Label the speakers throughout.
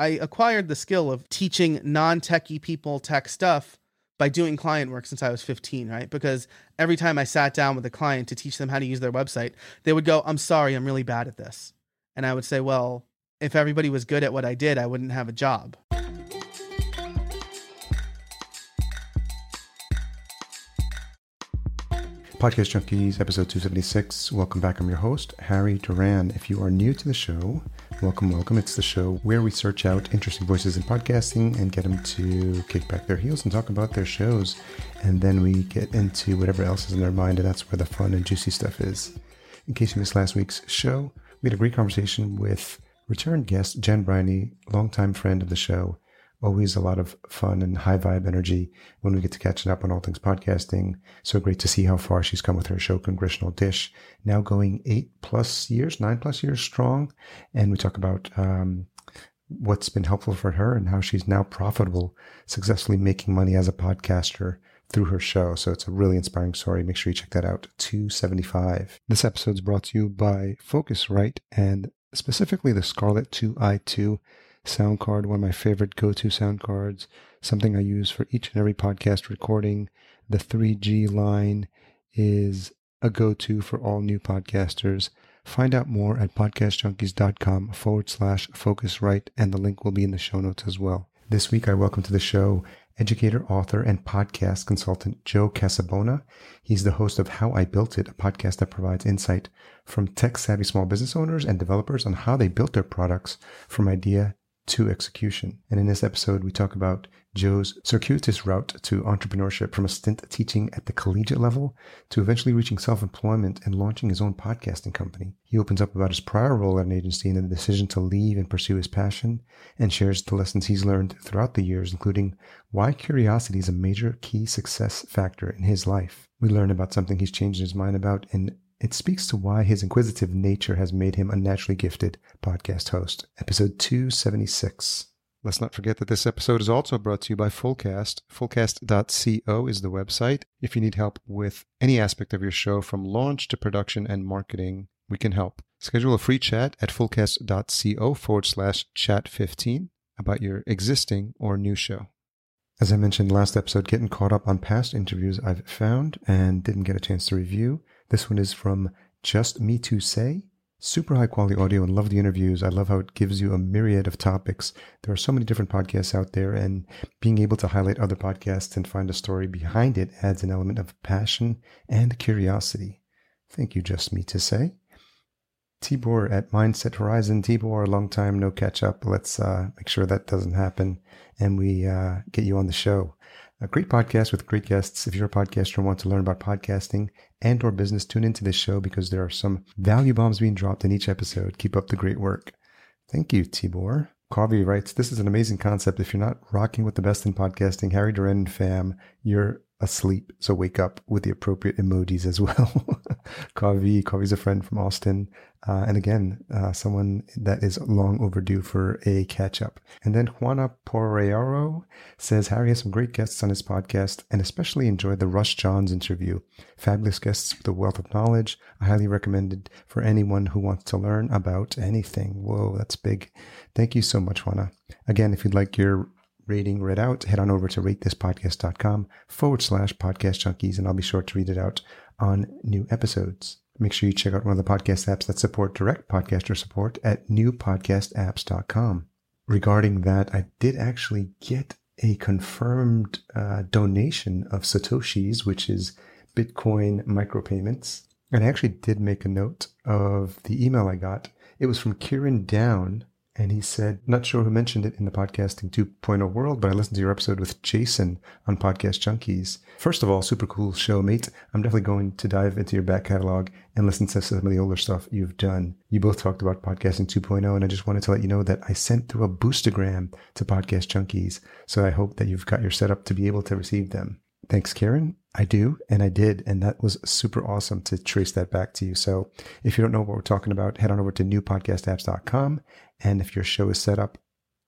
Speaker 1: I acquired the skill of teaching non techie people tech stuff by doing client work since I was 15, right? Because every time I sat down with a client to teach them how to use their website, they would go, I'm sorry, I'm really bad at this. And I would say, well, if everybody was good at what I did, I wouldn't have a job.
Speaker 2: Podcast Junkies, episode 276. Welcome back. I'm your host, Harry Duran. If you are new to the show, welcome, welcome. It's the show where we search out interesting voices in podcasting and get them to kick back their heels and talk about their shows. And then we get into whatever else is in their mind, and that's where the fun and juicy stuff is. In case you missed last week's show, we had a great conversation with return guest Jen Briney, longtime friend of the show always a lot of fun and high vibe energy when we get to catching up on all things podcasting. So great to see how far she's come with her show, Congressional Dish, now going eight plus years, nine plus years strong. And we talk about, um, what's been helpful for her and how she's now profitable, successfully making money as a podcaster through her show. So it's a really inspiring story. Make sure you check that out. 275. This episode is brought to you by Focusrite and specifically the Scarlett 2i2 sound card, one of my favorite go to sound cards, something I use for each and every podcast recording. The 3G line is a go to for all new podcasters. Find out more at podcastjunkies.com forward slash focusrite, and the link will be in the show notes as well. This week, I welcome to the show educator, author, and podcast consultant Joe Casabona. He's the host of How I Built It, a podcast that provides insight from tech savvy small business owners and developers on how they built their products from idea to execution. And in this episode, we talk about Joe's circuitous route to entrepreneurship from a stint teaching at the collegiate level to eventually reaching self employment and launching his own podcasting company. He opens up about his prior role at an agency and the decision to leave and pursue his passion and shares the lessons he's learned throughout the years, including why curiosity is a major key success factor in his life. We learn about something he's changed his mind about and it speaks to why his inquisitive nature has made him a naturally gifted podcast host. Episode 276. Let's not forget that this episode is also brought to you by Fullcast. Fullcast.co is the website. If you need help with any aspect of your show from launch to production and marketing, we can help. Schedule a free chat at fullcast.co forward slash chat 15 about your existing or new show. As I mentioned last episode, getting caught up on past interviews I've found and didn't get a chance to review. This one is from Just Me to Say. Super high quality audio and love the interviews. I love how it gives you a myriad of topics. There are so many different podcasts out there, and being able to highlight other podcasts and find a story behind it adds an element of passion and curiosity. Thank you, Just Me to Say. Tibor at Mindset Horizon. Tibor, long time no catch up. Let's uh, make sure that doesn't happen and we uh, get you on the show. A great podcast with great guests. If you're a podcaster and want to learn about podcasting and or business, tune into this show because there are some value bombs being dropped in each episode. Keep up the great work. Thank you, Tibor. Kavi writes, This is an amazing concept. If you're not rocking with the best in podcasting, Harry Duran fam, you're asleep. So wake up with the appropriate emojis as well. Kavi, Kavi's a friend from Austin. Uh, and again, uh, someone that is long overdue for a catch up. And then Juana Porreiro says Harry has some great guests on his podcast and especially enjoyed the Rush Johns interview. Fabulous guests with a wealth of knowledge. I highly recommend it for anyone who wants to learn about anything. Whoa, that's big. Thank you so much, Juana. Again, if you'd like your rating read out, head on over to ratethispodcast.com forward slash podcast junkies, and I'll be sure to read it out on new episodes. Make sure you check out one of the podcast apps that support direct podcaster support at newpodcastapps.com. Regarding that, I did actually get a confirmed uh, donation of Satoshis, which is Bitcoin micropayments. And I actually did make a note of the email I got. It was from Kieran Down, and he said, not sure who mentioned it in the podcasting 2.0 world, but I listened to your episode with Jason on Podcast Junkies. First of all, super cool show, mate. I'm definitely going to dive into your back catalog and listen to some of the older stuff you've done. You both talked about podcasting 2.0, and I just wanted to let you know that I sent through a boostergram to Podcast Junkies. So I hope that you've got your setup to be able to receive them. Thanks, Karen. I do, and I did, and that was super awesome to trace that back to you. So if you don't know what we're talking about, head on over to newpodcastapps.com. And if your show is set up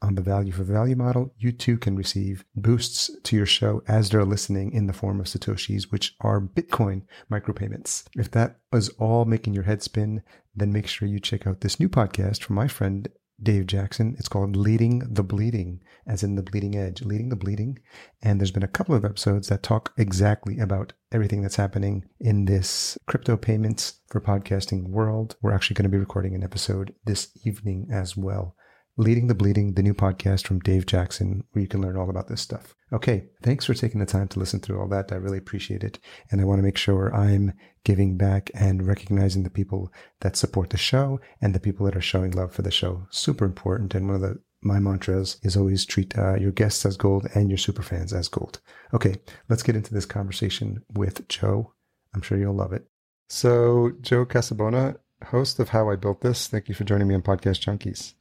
Speaker 2: on the value for value model, you too can receive boosts to your show as they're listening in the form of Satoshis, which are Bitcoin micropayments. If that was all making your head spin, then make sure you check out this new podcast from my friend Dave Jackson. It's called Leading the Bleeding, as in the bleeding edge, leading the bleeding. And there's been a couple of episodes that talk exactly about everything that's happening in this crypto payments for podcasting world. We're actually going to be recording an episode this evening as well. Leading the Bleeding, the new podcast from Dave Jackson, where you can learn all about this stuff. Okay, thanks for taking the time to listen through all that. I really appreciate it. And I want to make sure I'm giving back and recognizing the people that support the show and the people that are showing love for the show. Super important. And one of the my mantras is always treat uh, your guests as gold and your super fans as gold. Okay, let's get into this conversation with Joe. I'm sure you'll love it. So, Joe Casabona, host of How I Built This, thank you for joining me on Podcast Junkies.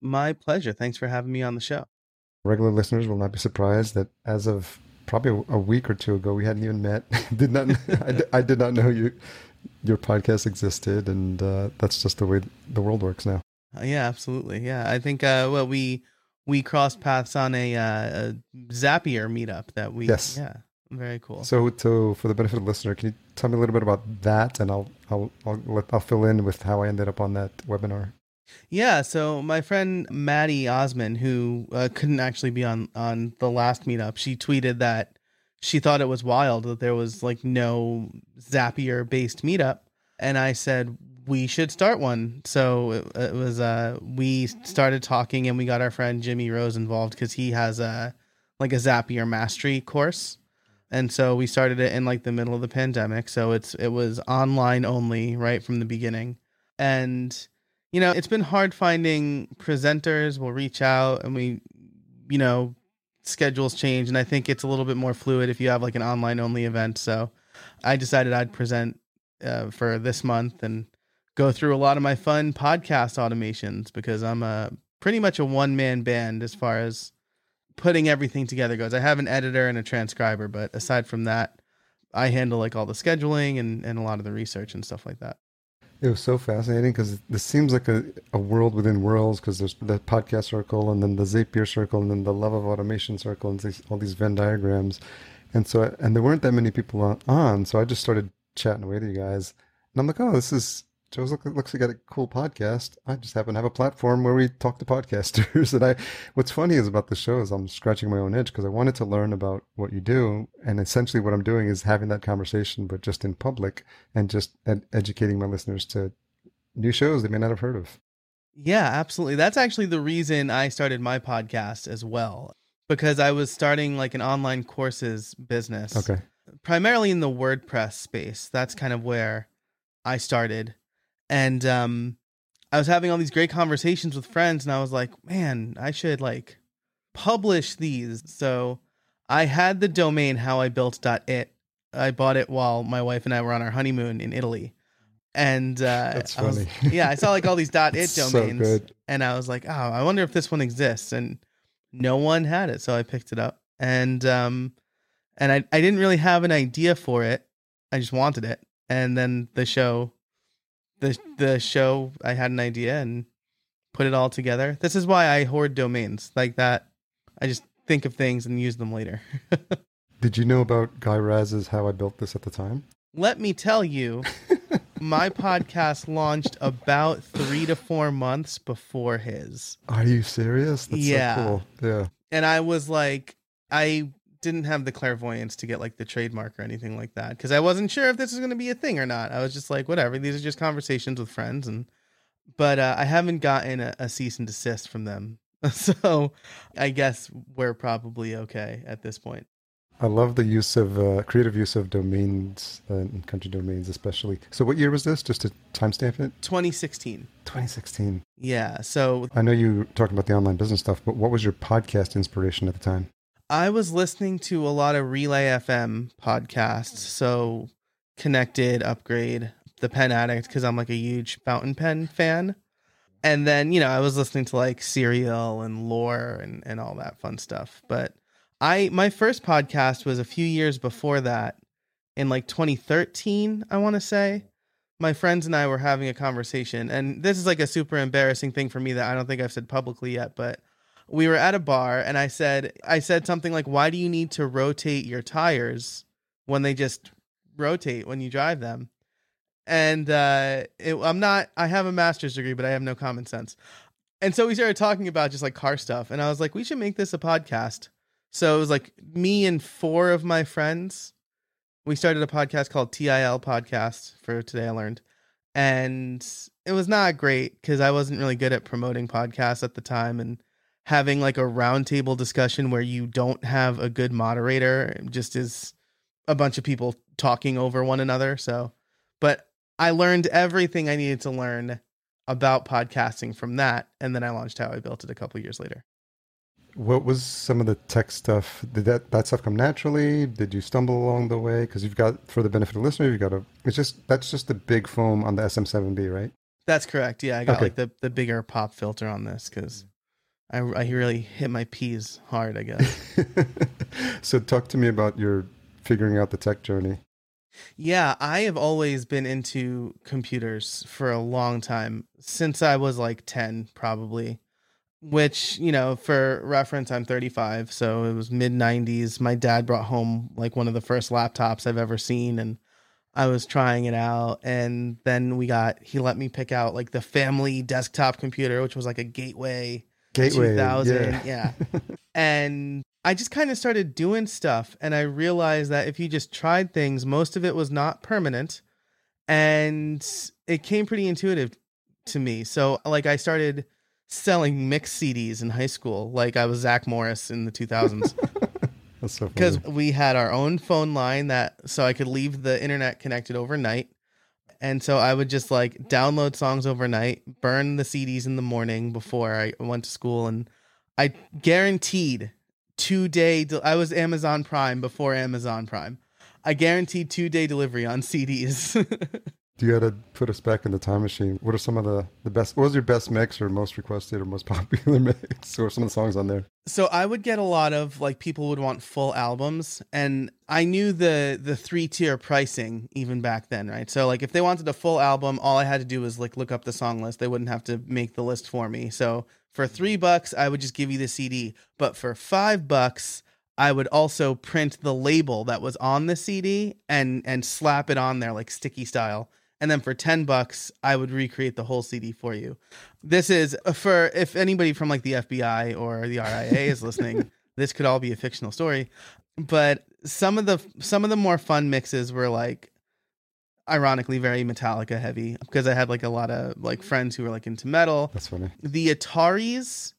Speaker 1: My pleasure. Thanks for having me on the show.
Speaker 2: Regular listeners will not be surprised that as of probably a week or two ago, we hadn't even met. did not I, I, did not know you your podcast existed, and uh, that's just the way the world works now.
Speaker 1: Uh, yeah, absolutely. Yeah, I think uh, well we we crossed paths on a, uh, a Zapier meetup that we
Speaker 2: yes
Speaker 1: yeah very cool.
Speaker 2: So so for the benefit of the listener, can you tell me a little bit about that, and I'll I'll I'll, I'll fill in with how I ended up on that webinar.
Speaker 1: Yeah, so my friend Maddie Osman, who uh, couldn't actually be on on the last meetup, she tweeted that she thought it was wild that there was like no Zapier based meetup, and I said we should start one. So it, it was uh we started talking and we got our friend Jimmy Rose involved because he has a like a Zapier mastery course. And so we started it in like the middle of the pandemic. So it's it was online only right from the beginning. And you know, it's been hard finding presenters. We'll reach out and we, you know, schedules change. And I think it's a little bit more fluid if you have like an online only event. So I decided I'd present uh, for this month and go through a lot of my fun podcast automations because I'm a pretty much a one man band as far as putting everything together goes. I have an editor and a transcriber, but aside from that, I handle like all the scheduling and, and a lot of the research and stuff like that.
Speaker 2: It was so fascinating because this seems like a, a world within worlds because there's the podcast circle and then the Zapier circle and then the love of automation circle and these, all these Venn diagrams. And so, and there weren't that many people on, on, so I just started chatting away to you guys. And I'm like, oh, this is Joe's look, looks like got a cool podcast. I just happen to have a platform where we talk to podcasters. and I, what's funny is about the show is I'm scratching my own itch because I wanted to learn about what you do, and essentially what I'm doing is having that conversation, but just in public and just ed- educating my listeners to new shows they may not have heard of.
Speaker 1: Yeah, absolutely. That's actually the reason I started my podcast as well because I was starting like an online courses business.
Speaker 2: Okay.
Speaker 1: Primarily in the WordPress space. That's kind of where I started and um I was having all these great conversations with friends and I was like, man, I should like publish these. So I had the domain how I built it. I bought it while my wife and I were on our honeymoon in Italy. And uh
Speaker 2: That's
Speaker 1: I was-
Speaker 2: funny.
Speaker 1: yeah, I saw like all these .dot
Speaker 2: .it so
Speaker 1: domains
Speaker 2: good.
Speaker 1: and I was like, "Oh, I wonder if this one exists." And no one had it, so I picked it up. And um and I I didn't really have an idea for it. I just wanted it. And then the show the the show I had an idea and put it all together. This is why I hoard domains like that. I just think of things and use them later.
Speaker 2: Did you know about Guy Raz's How I Built This at the time?
Speaker 1: Let me tell you, my podcast launched about 3 to 4 months before his.
Speaker 2: Are you serious? That's
Speaker 1: Yeah.
Speaker 2: so cool. Yeah.
Speaker 1: and I was like, I didn't have the clairvoyance to get like the trademark or anything like that because I wasn't sure if this was going to be a thing or not. I was just like, whatever. These are just conversations with friends, and but uh, I haven't gotten a, a cease and desist from them, so I guess we're probably okay at this point.
Speaker 2: I love the use of uh, creative use of domains uh, and country domains, especially. So, what year was this? Just to timestamp it.
Speaker 1: 2016.
Speaker 2: 2016.
Speaker 1: Yeah. So
Speaker 2: I know you talked about the online business stuff, but what was your podcast inspiration at the time?
Speaker 1: I was listening to a lot of Relay FM podcasts. So Connected, Upgrade, The Pen Addict, because I'm like a huge fountain pen fan. And then, you know, I was listening to like Serial and Lore and, and all that fun stuff. But I, my first podcast was a few years before that in like 2013, I want to say. My friends and I were having a conversation, and this is like a super embarrassing thing for me that I don't think I've said publicly yet, but we were at a bar and I said I said something like why do you need to rotate your tires when they just rotate when you drive them and uh it, I'm not I have a master's degree but I have no common sense And so we started talking about just like car stuff. And I was like, we should make this a podcast. So it was like me and four of my friends. We started a podcast called TIL Podcast for Today I Learned. And it was not great because I wasn't really good at promoting podcasts at the time and having like a roundtable discussion where you don't have a good moderator just is a bunch of people talking over one another. So, but I learned everything I needed to learn about podcasting from that. And then I launched How I Built It a couple years later.
Speaker 2: What was some of the tech stuff? Did that, that stuff come naturally? Did you stumble along the way? Because you've got, for the benefit of the listener, you've got a, it's just, that's just the big foam on the SM7B, right?
Speaker 1: That's correct. Yeah. I got
Speaker 2: Okay.
Speaker 1: like the, the bigger pop filter on this because mm. I, I really hit my P's hard, I guess.
Speaker 2: so talk to me about your figuring out the tech journey.
Speaker 1: Yeah, I have always been into computers for a long time, since I was like 10, probably. Which, you know, for reference, I'm 35, so it was mid 90s. My dad brought home like one of the first laptops I've ever seen, and I was trying it out. And then we got, he let me pick out like the family desktop computer, which was like a gateway
Speaker 2: Gateway.
Speaker 1: 2000
Speaker 2: yeah.
Speaker 1: yeah, and i just kind of started doing stuff and i realized that if you just tried things most of it was not permanent and it came pretty intuitive to me so like i started selling mixed cds in high school like i was zach morris in the 2000s
Speaker 2: That's so
Speaker 1: because we had our own phone line that so I could leave the internet connected overnight. And so I would just like download songs overnight, burn the CDs in the morning before I went to school, and I guaranteed two day. De- I was Amazon Prime before Amazon Prime. I guaranteed two day delivery on CDs.
Speaker 2: Do you got to put us back in the time machine. What are some of the, the best? What was your best mix or most requested or most popular mix? Or some of the songs on there?
Speaker 1: so I would get a lot of like people would want full albums and I knew the the three tier pricing even back then, right? So like if they wanted a full album, all I had to do was like look up the song list. They wouldn't have to make the list for me. So for 3 bucks, I would just give you the CD, but for 5 bucks, I would also print the label that was on the CD and and slap it on there like sticky style. And then for 10 bucks, I would recreate the whole CD for you this is uh, for if anybody from like the FBI or the RIA is listening, this could all be a fictional story. But some of the some of the more fun mixes were like ironically very Metallica heavy because I had like a lot of like friends who were like into metal.
Speaker 2: That's funny.
Speaker 1: The Ataris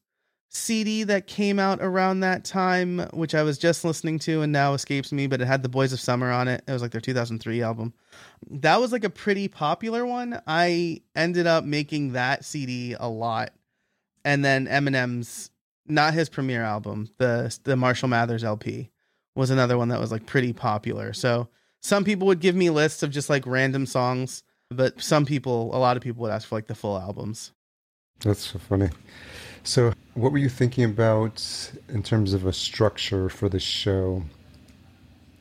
Speaker 1: CD that came out around that time, which I was just listening to and now escapes me, but it had the Boys of Summer on it. It was like their 2003 album. That was like a pretty popular one. I ended up making that CD a lot. And then Eminem's not his premiere album, the the Marshall Mathers LP was another one that was like pretty popular. So some people would give me lists of just like random songs, but some people, a lot of people would ask for like the full albums.
Speaker 2: That's so funny. So, what were you thinking about in terms of a structure for the show?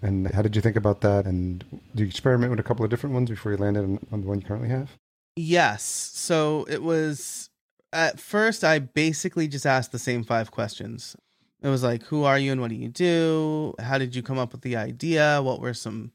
Speaker 2: And how did you think about that? And do you experiment with a couple of different ones before you landed on, on the one you currently have?
Speaker 1: Yes. So it was at first I basically just asked the same five questions. It was like, who are you and what do you do? How did you come up with the idea? What were some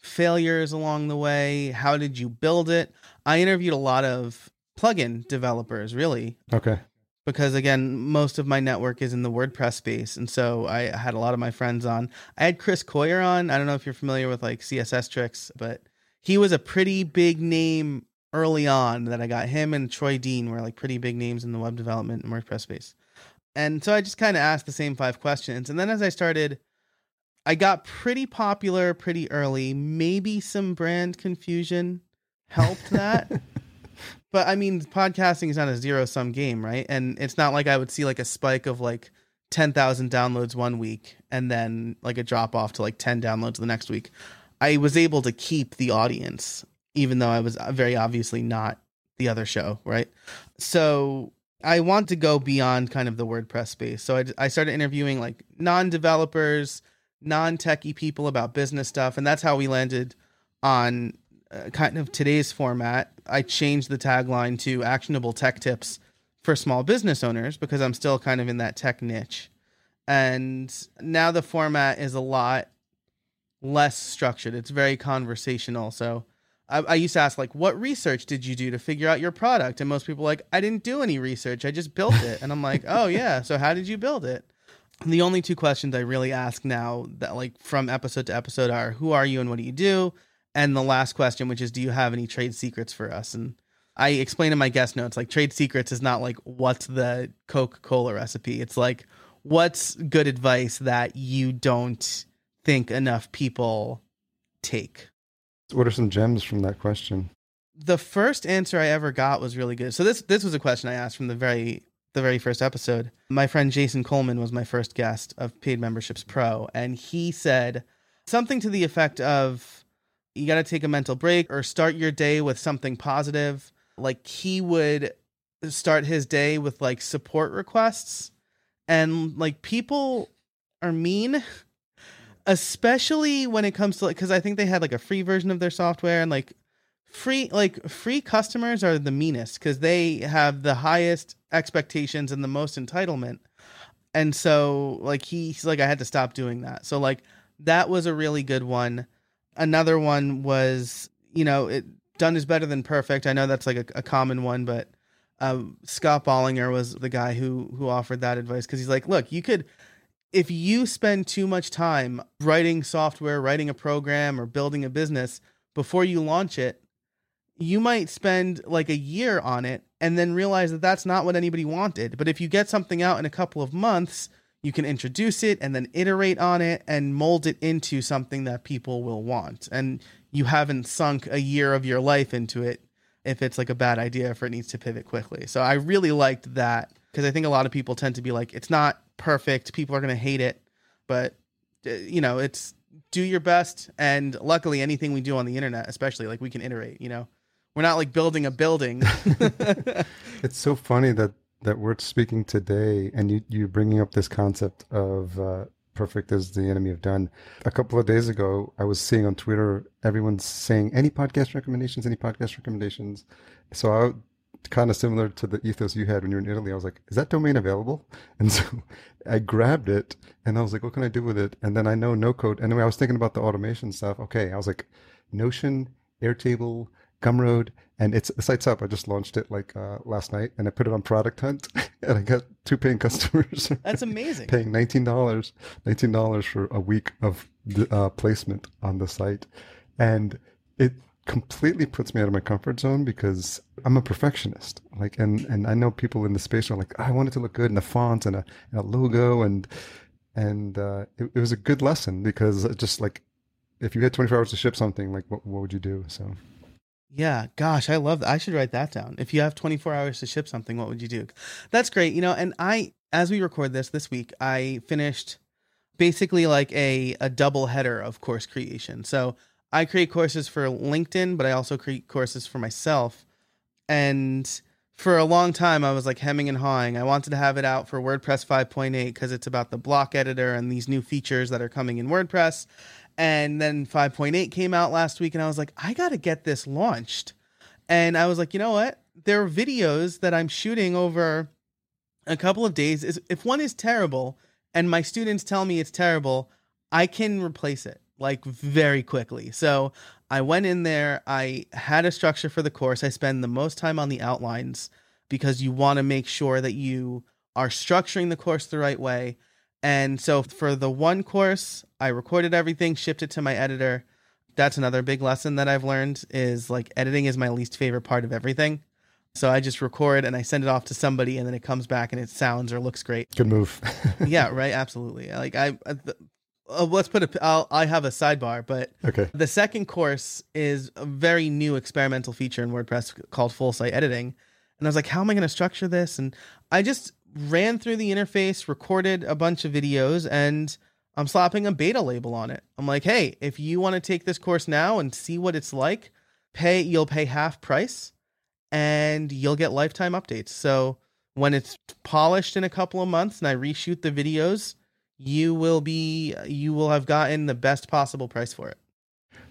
Speaker 1: failures along the way? How did you build it? I interviewed a lot of plugin developers, really,
Speaker 2: Okay.
Speaker 1: Because again, most of my network is in the WordPress space. And so I had a lot of my friends on. I had Chris Coyier on. I don't know if you're familiar with like CSS tricks, but he was a pretty big name early on that I got him and Troy Dean were like pretty big names in the web development and WordPress space. And so I just kind of asked the same five questions. And then as I started, I got pretty popular pretty early. Maybe some brand confusion helped that. but I mean, podcasting is not a zero sum game, right? And it's not like I would see like a spike of like 10,000 downloads one week and then like a drop off to like 10 downloads the next week. I was able to keep the audience, even though I was uh, very obviously not the other show, right? So I want to go beyond kind of the WordPress space. So I, I started interviewing like non developers, non techie people about business stuff. And that's how we landed on uh, kind of today's format. I changed the tagline to actionable tech tips for small business owners because I'm still kind of in that tech niche. And now the format is a lot less structured. It's very conversational. So I, I used to ask like, what research did you do to figure out your product? And most people are like, I didn't do any research. I just built it. and I'm like, oh yeah. So how did you build it? The only two questions I really ask now that like from episode to episode are who are you and what do you do? And the last question, which is, do you have any trade secrets for us? And I explain in my guest notes, like trade secrets is not like what's the Coca Cola recipe. It's like what's good advice that you don't think enough people take.
Speaker 2: What are some gems from that question?
Speaker 1: The first answer I ever got was really good. So this this was a question I asked from the very the very first episode. My friend Jason Coleman was my first guest of Paid Memberships Pro, and he said something to the effect of you got to take a mental break or start your day with something positive. Like he would start his day with like support requests. And like people are mean especially when it comes to like because i think they had like a free version of their software and like free like free customers are the meanest because they have the highest expectations and the most entitlement. And so like he, he's like i had to stop doing that. So like that was a really good one another one was you know it done is better than perfect i know that's like a, a common one but um, Scott Bolinger was the guy who who offered that advice because he's like, look, you could if you spend too much time writing software, writing a program, or building a business before you launch it, you might spend like a year on it and then realize that that's not what anybody wanted. But if you get something out in a couple of months, you can introduce it and then iterate on it and mold it into something that people will want. And you haven't sunk a year of your life into it if it's like a bad idea if it needs to pivot quickly. So I really liked that because I think a lot of people tend to be like, it's not perfect. People are going to hate it, but uh, you know, it's do your best. And luckily, anything we do on the internet, especially like we can iterate. You know, we're not like building a building.
Speaker 2: it's so funny that that we're speaking today, and you you bringing up this concept of uh, perfect is the enemy of done. A couple of days ago, I was seeing on Twitter everyone's saying any podcast recommendations, any podcast recommendations. So I kind of similar to the ethos you had when you were in Italy. I was like, is that domain available? And so I grabbed it and I was like, what can I do with it? And then I know no code. Anyway, I was thinking about the automation stuff. Okay. I was like, Notion, Airtable, Gumroad, and it's the site's up. I just launched it like uh, last night, and I put it on Product Hunt, and I got two paying customers.
Speaker 1: That's amazing.
Speaker 2: paying nineteen dollars, nineteen dollars for a week of uh, placement on the site, and it completely puts me out of my comfort zone because I'm a perfectionist. Like, and and I know people in the space are like, I want it to look good, and a font and a, and a logo, and and uh, it, it was a good lesson because just like if you had 24 hours to ship something, like what, what would you do? So
Speaker 1: yeah, gosh, I love that. I should write that down. If you have 24 hours to ship something, what would you do? That's great. You know, and I as we record this this week, I finished basically like a a double header of course creation. So, I create courses for LinkedIn, but I also create courses for myself. And for a long time I was like hemming and hawing. I wanted to have it out for WordPress 5.8 because it's about the block editor and these new features that are coming in WordPress. And then 5.8 came out last week, and I was like, I got to get this launched. And I was like, you know what? There are videos that I'm shooting over a couple of days. If one is terrible and my students tell me it's terrible, I can replace it like very quickly. So I went in there, I had a structure for the course. I spend the most time on the outlines because you want to make sure that you are structuring the course the right way and so for the one course, I recorded everything, shipped it to my editor. That's another big lesson that I've learned is like editing is my least favorite part of everything. So I just record and I send it off to somebody and then it comes back and it sounds or looks great.
Speaker 2: Good move.
Speaker 1: yeah, right, absolutely. Like I uh, uh, let's put a I'll, I have a sidebar, but
Speaker 2: okay.
Speaker 1: The second course is a very new experimental feature in WordPress called full site editing. And I was like, how am I going to structure this? And I just ran through the interface, recorded a bunch of videos, and I'm slapping a beta label on it. I'm like, hey, if you want to take this course now and see what it's like, pay you'll pay half price and you'll get lifetime updates. So when it's polished in a couple of months and I reshoot the videos, you will be you will have gotten the best possible price for it.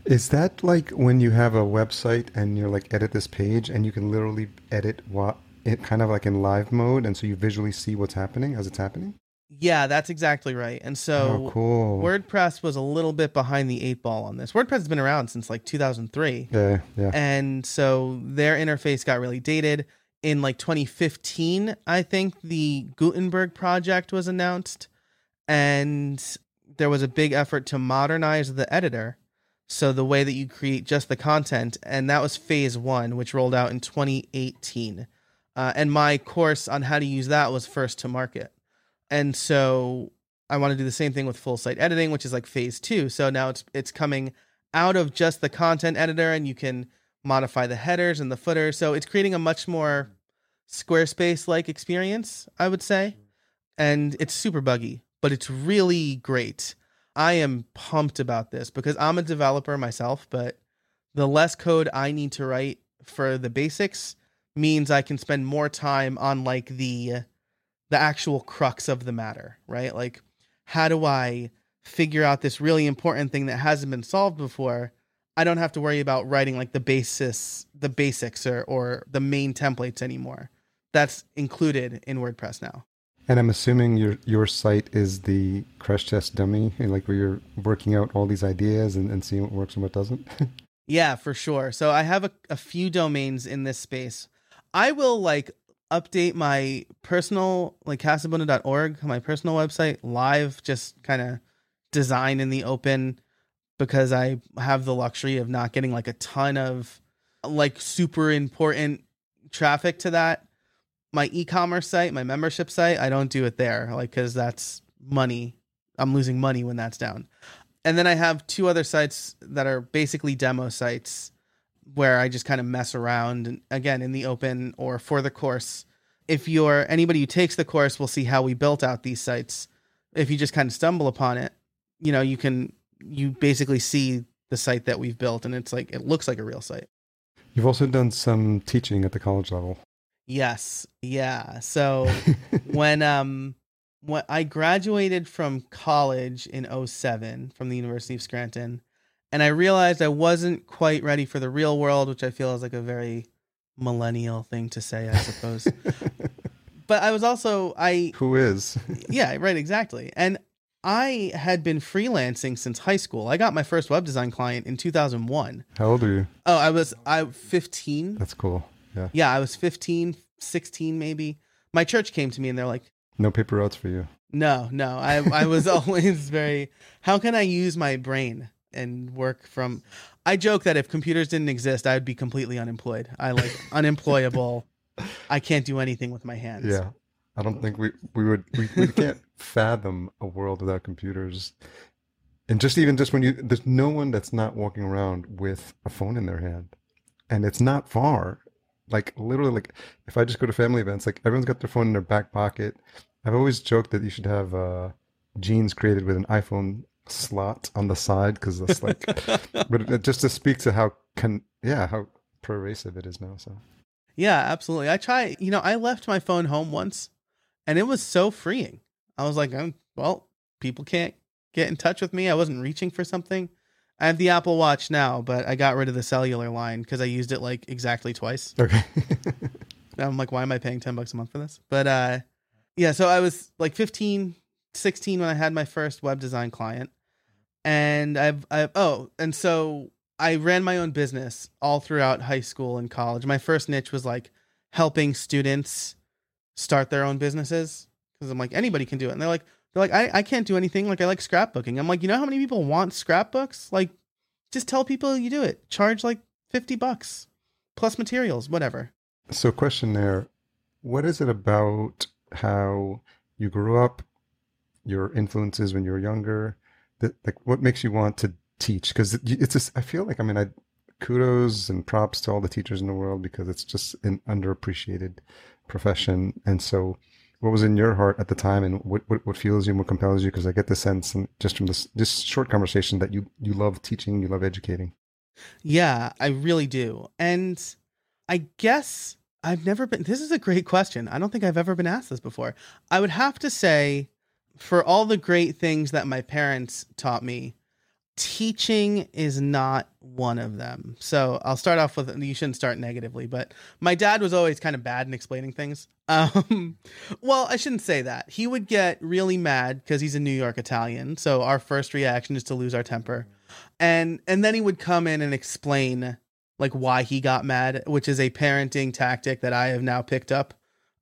Speaker 2: Is that like when you have a website and you're like edit this page and you can literally edit what it kind of like in live mode, and so you visually see what's happening as it's happening.
Speaker 1: Yeah, that's exactly right. And so
Speaker 2: oh, cool.
Speaker 1: WordPress was a little bit behind the eight ball on this. WordPress has been around since like 2003.
Speaker 2: Yeah, yeah.
Speaker 1: And so their interface got really dated. In like 2015, I think the Gutenberg project was announced, and there was a big effort to modernize the editor. So the way that you create just the content, and that was phase one, which rolled out in 2018. Uh, and my course on how to use that was first to market. And so I want to do the same thing with full site editing, which is like phase two. So now it's it's coming out of just the content editor, and you can modify the headers and the footers. So it's creating a much more Squarespace like experience, I would say. And it's super buggy, but it's really great. I am pumped about this because I'm a developer myself, but the less code I need to write for the basics means I can spend more time on like the the actual crux of the matter, right? Like how do I figure out this really important thing that hasn't been solved before? I don't have to worry about writing like the basis, the basics or or the main templates anymore. That's included in WordPress now.
Speaker 2: And I'm assuming your your site is the crash test dummy, like where you're working out all these ideas and, and seeing what works and what doesn't.
Speaker 1: yeah, for sure. So I have a, a few domains in this space. I will like update my personal like casabona.org, my personal website live, just kind of design in the open because I have the luxury of not getting like a ton of like super important traffic to that. My e-commerce site, my membership site, I don't do it there like cuz that's money. I'm losing money when that's down. And then I have two other sites that are basically demo sites where I just kind of mess around and again in the open or for the course. If you're anybody who takes the course will see how we built out these sites. If you just kind of stumble upon it, you know, you can you basically see the site that we've built and it's like it looks like a real site.
Speaker 2: You've also done some teaching at the college level.
Speaker 1: Yes. Yeah. So when um when I graduated from college in 07 from the University of Scranton, and I realized I wasn't quite ready for the real world, which I feel is like a very millennial thing to say, I suppose. but I was also I
Speaker 2: Who is?
Speaker 1: yeah, right, exactly. And I had been freelancing since high school. I got my first web design client in 2001.
Speaker 2: How old are you?
Speaker 1: Oh, I was I 15.
Speaker 2: That's cool. Yeah.
Speaker 1: Yeah, I was 15, 16 maybe. My church came to me and they're like,
Speaker 2: No paper routes for you.
Speaker 1: "No, no. I I was always very how can I use my brain and work from I joke that if computers didn't exist, I would be completely unemployed. I like unemployable. I can't do anything with my hands.
Speaker 2: Yeah. I don't think we, we would we, we can't fathom a world without computers. And just even just when you there's no one that's not walking around with a phone in their hand. And it's not far. Like literally like if I just go to family events, like everyone's got their phone in their back pocket. I've always joked that you should have uh, jeans created with an iPhone slot on the side because it's like, but it just to speak to how can yeah how pervasive it is now. So
Speaker 1: Yeah, absolutely. I try, you know, I left my phone home once and it was so freeing. I was like, oh, well, people can't get in touch with me. I wasn't reaching for something. I have the Apple Watch now, but I got rid of the cellular line because I used it like exactly twice.
Speaker 2: okay,
Speaker 1: I'm like, why am I paying 10 bucks a month for this? But uh yeah, so I was like 15, 16 when I had my first web design client. And I've, I've oh, and so I ran my own business all throughout high school and college. My first niche was like helping students start their own businesses because I'm like anybody can do it. And they're like they're like I, I can't do anything. Like I like scrapbooking. I'm like you know how many people want scrapbooks? Like just tell people you do it. Charge like fifty bucks plus materials, whatever.
Speaker 2: so question there, what is it about how you grew up, your influences when you were younger, that like what makes you want to teach? Because it's just I feel like I mean I kudos and props to all the teachers in the world because it's just an underappreciated profession. And so, what was in your heart at the time, and what what, what fuels you and what compels you? Because I get the sense, and just from this this short conversation, that you you love teaching, you love educating.
Speaker 1: Yeah, I really do. And I guess I've never been this is a great question. I don't think I've ever been asked this before. I would have to say for all the great things that my parents taught me, teaching is not one of them. So I'll start off with you shouldn't start negatively, but my dad was always kind of bad in explaining things. Um, well, I shouldn't say that. He would get really mad because he's a New York Italian. So our first reaction is to lose our temper, and and then he would come in and explain like why he got mad, which is a parenting tactic that I have now picked up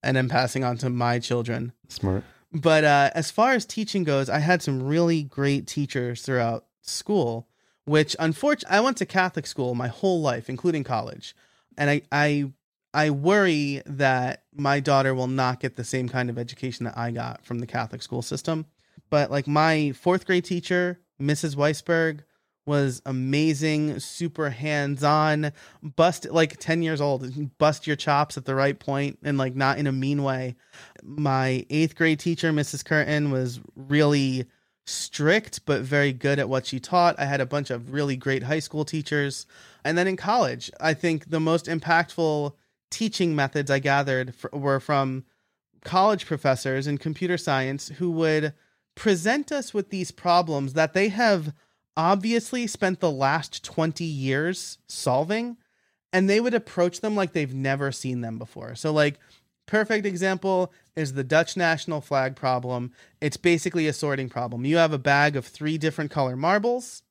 Speaker 1: and am passing on to my children.
Speaker 2: Smart.
Speaker 1: But uh, as far as teaching goes, I had some really great teachers throughout school. Which unfortunately, I went to Catholic school my whole life, including college, and I I I worry that my daughter will not get the same kind of education that I got from the Catholic school system. But like my fourth grade teacher, Mrs. Weisberg, was amazing, super hands on, bust like 10 years old, bust your chops at the right point and like not in a mean way. My eighth grade teacher, Mrs. Curtin, was really strict but very good at what she taught. I had a bunch of really great high school teachers. And then in college, I think the most impactful teaching methods I gathered for, were from college professors in computer science who would present us with these problems that they have obviously spent the last 20 years solving and they would approach them like they've never seen them before. So like perfect example is the Dutch national flag problem. It's basically a sorting problem. You have a bag of three different color marbles.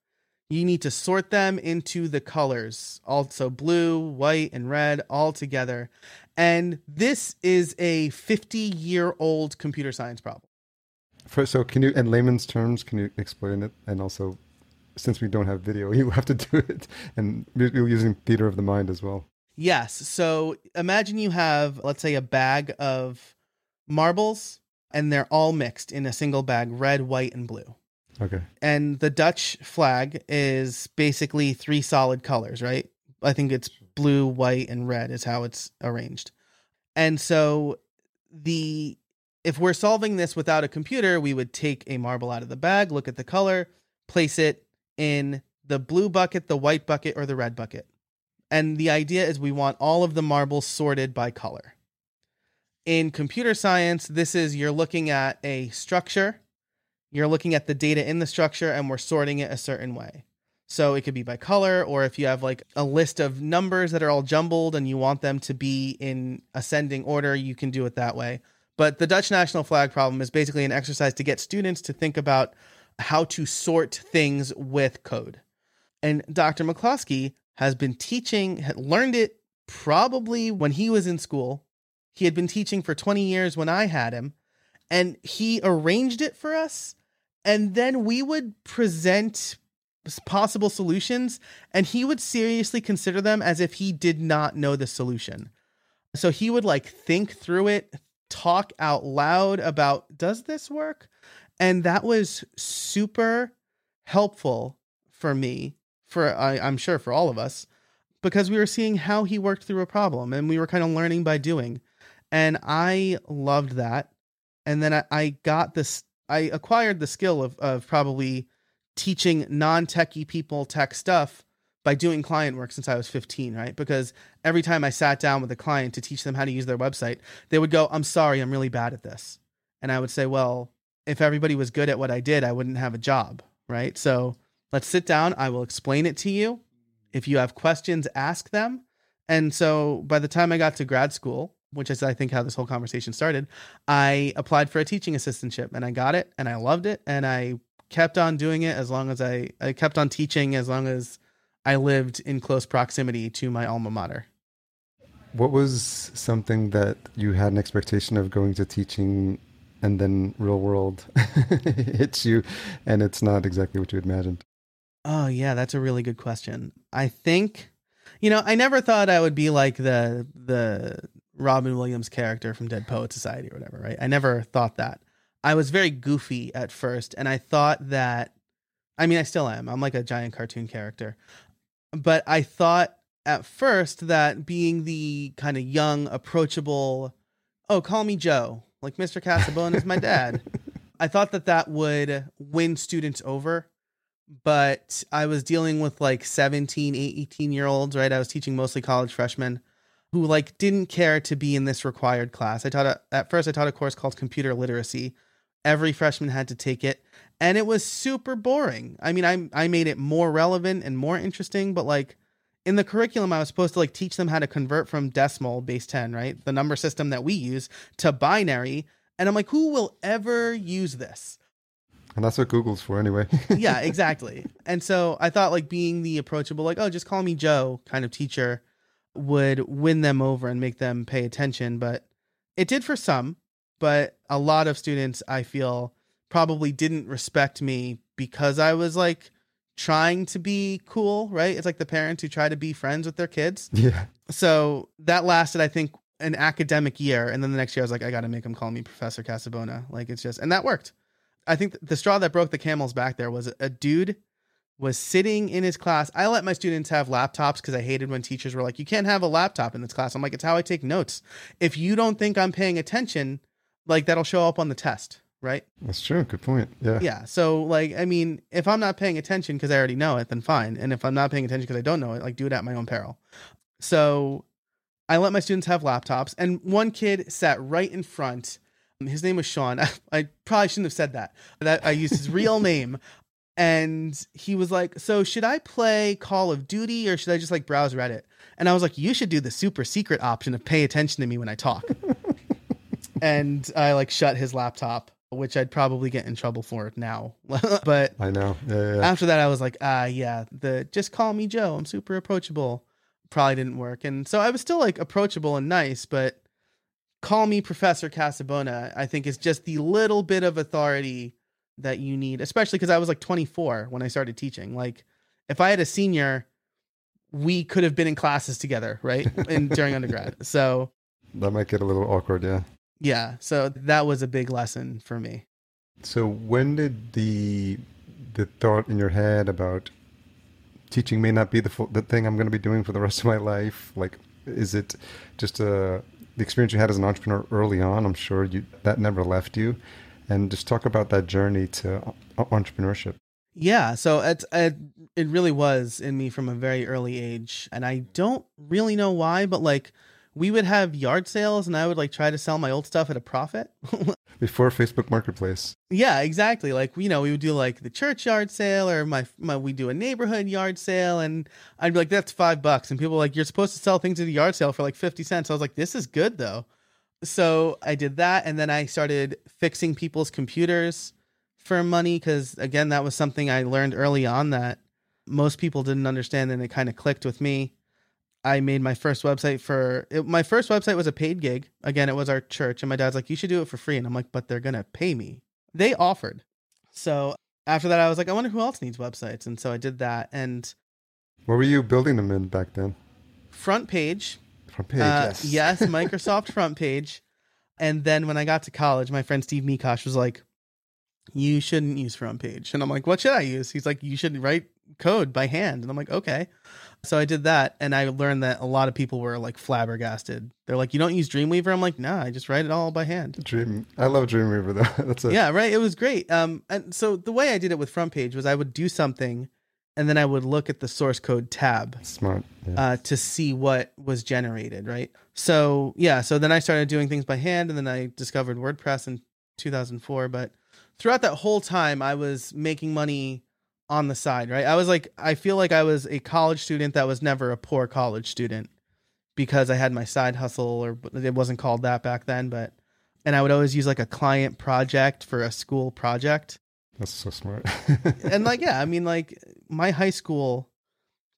Speaker 1: You need to sort them into the colors, also blue, white, and red all together. And this is a 50 year old computer science problem.
Speaker 2: So, can you, in layman's terms, can you explain it? And also, since we don't have video, you have to do it, and you're using theater of the mind as well.
Speaker 1: Yes. So imagine you have, let's say, a bag of marbles, and they're all mixed in a single bag red, white, and blue.
Speaker 2: Okay.
Speaker 1: And the Dutch flag is basically three solid colors, right? I think it's blue, white, and red is how it's arranged. And so the if we're solving this without a computer, we would take a marble out of the bag, look at the color, place it in the blue bucket, the white bucket, or the red bucket. And the idea is we want all of the marbles sorted by color. In computer science, this is you're looking at a structure, you're looking at the data in the structure, and we're sorting it a certain way. So it could be by color, or if you have like a list of numbers that are all jumbled and you want them to be in ascending order, you can do it that way. But the Dutch national flag problem is basically an exercise to get students to think about how to sort things with code. And Dr. McCloskey has been teaching, had learned it probably when he was in school. He had been teaching for 20 years when I had him, and he arranged it for us. And then we would present possible solutions, and he would seriously consider them as if he did not know the solution. So he would like think through it, talk out loud about, does this work? And that was super helpful for me for I, I'm sure for all of us, because we were seeing how he worked through a problem and we were kind of learning by doing. And I loved that. And then I, I got this I acquired the skill of of probably teaching non-techie people tech stuff by doing client work since I was 15, right? Because every time I sat down with a client to teach them how to use their website, they would go, "I'm sorry, I'm really bad at this." And I would say, "Well, if everybody was good at what I did, I wouldn't have a job, right?" So Let's sit down. I will explain it to you. If you have questions, ask them. And so by the time I got to grad school, which is I think how this whole conversation started, I applied for a teaching assistantship and I got it and I loved it and I kept on doing it as long as I I kept on teaching as long as I lived in close proximity to my alma mater.
Speaker 2: What was something that you had an expectation of going to teaching and then real world hits you and it's not exactly what you imagined?
Speaker 1: Oh yeah, that's a really good question. I think you know, I never thought I would be like the the Robin Williams character from Dead Poet Society or whatever, right? I never thought that. I was very goofy at first and I thought that I mean, I still am. I'm like a giant cartoon character. But I thought at first that being the kind of young, approachable, oh, call me Joe, like Mr. Casabona is my dad. I thought that that would win students over but I was dealing with like 17, 18 year olds, right? I was teaching mostly college freshmen who like didn't care to be in this required class. I taught a, at first I taught a course called computer literacy. Every freshman had to take it and it was super boring. I mean, I I made it more relevant and more interesting, but like in the curriculum I was supposed to like teach them how to convert from decimal base 10, right? The number system that we use to binary. And I'm like, who will ever use this?
Speaker 2: And that's what Google's for anyway.
Speaker 1: yeah, exactly. And so I thought like being the approachable, like, oh, just call me Joe kind of teacher would win them over and make them pay attention. But it did for some, but a lot of students I feel probably didn't respect me because I was like trying to be cool, right? It's like the parents who try to be friends with their kids.
Speaker 2: yeah.
Speaker 1: So that lasted, I think, an academic year. And then the next year I was like, I got to make them call me Professor Casabona. Like it's just, and that worked. I think the straw that broke the camel's back there was a dude was sitting in his class. I let my students have laptops because I hated when teachers were like, you can't have a laptop in this class. I'm like, it's how I take notes. If you don't think I'm paying attention, like that'll show up on the test, right?
Speaker 2: That's true. Good point. Yeah.
Speaker 1: Yeah. So, like, I mean, if I'm not paying attention because I already know it, then fine. And if I'm not paying attention because I don't know it, like, do it at my own peril. So, I let my students have laptops, and one kid sat right in front. His name was Sean. I, I probably shouldn't have said that. That I used his real name and he was like, "So should I play Call of Duty or should I just like browse Reddit?" And I was like, "You should do the super secret option of pay attention to me when I talk." and I like shut his laptop, which I'd probably get in trouble for now. but
Speaker 2: I know. Yeah, yeah,
Speaker 1: after that, I was like, "Ah, yeah, the just call me Joe. I'm super approachable." Probably didn't work, and so I was still like approachable and nice, but call me Professor Casabona. I think is just the little bit of authority that you need, especially because I was like 24 when I started teaching. Like, if I had a senior, we could have been in classes together, right? And during undergrad. So
Speaker 2: that might get a little awkward. Yeah.
Speaker 1: Yeah. So that was a big lesson for me.
Speaker 2: So when did the the thought in your head about teaching may not be the the thing I'm going to be doing for the rest of my life? Like, is it just a the experience you had as an entrepreneur early on? I'm sure you that never left you and just talk about that journey to entrepreneurship.
Speaker 1: Yeah, so it, it it really was in me from a very early age, and I don't really know why, but like we would have yard sales, and I would like try to sell my old stuff at a profit.
Speaker 2: Before Facebook Marketplace.
Speaker 1: Yeah, exactly. Like you know, we would do like the church yard sale, or my my we do a neighborhood yard sale, and I'd be like, "That's five bucks," and people were like, "You're supposed to sell things at the yard sale for like fifty cents." I was like, "This is good though." So I did that, and then I started fixing people's computers for money because, again, that was something I learned early on that most people didn't understand, and it kind of clicked with me. I made my first website for it, my first website was a paid gig. Again, it was our church, and my dad's like, "You should do it for free," and I'm like, "But they're gonna pay me." They offered, so after that, I was like, "I wonder who else needs websites," and so I did that. And
Speaker 2: what were you building them in back then?
Speaker 1: Front page,
Speaker 2: Front page, uh, yes.
Speaker 1: yes, Microsoft front page. And then when I got to college, my friend Steve Mikosh was like, You shouldn't use front page. And I'm like, What should I use? He's like, You should write code by hand. And I'm like, Okay. So I did that. And I learned that a lot of people were like flabbergasted. They're like, You don't use Dreamweaver? I'm like, Nah, I just write it all by hand.
Speaker 2: Dream. I love Dreamweaver though. That's
Speaker 1: a- Yeah, right. It was great. Um, and so the way I did it with front page was I would do something and then I would look at the source code tab.
Speaker 2: Smart.
Speaker 1: Yeah. Uh, to see what was generated, right? So yeah, so then I started doing things by hand, and then I discovered WordPress in 2004. But throughout that whole time, I was making money on the side, right? I was like, I feel like I was a college student that was never a poor college student because I had my side hustle, or it wasn't called that back then, but and I would always use like a client project for a school project
Speaker 2: that's so smart.
Speaker 1: and like, yeah, I mean, like my high school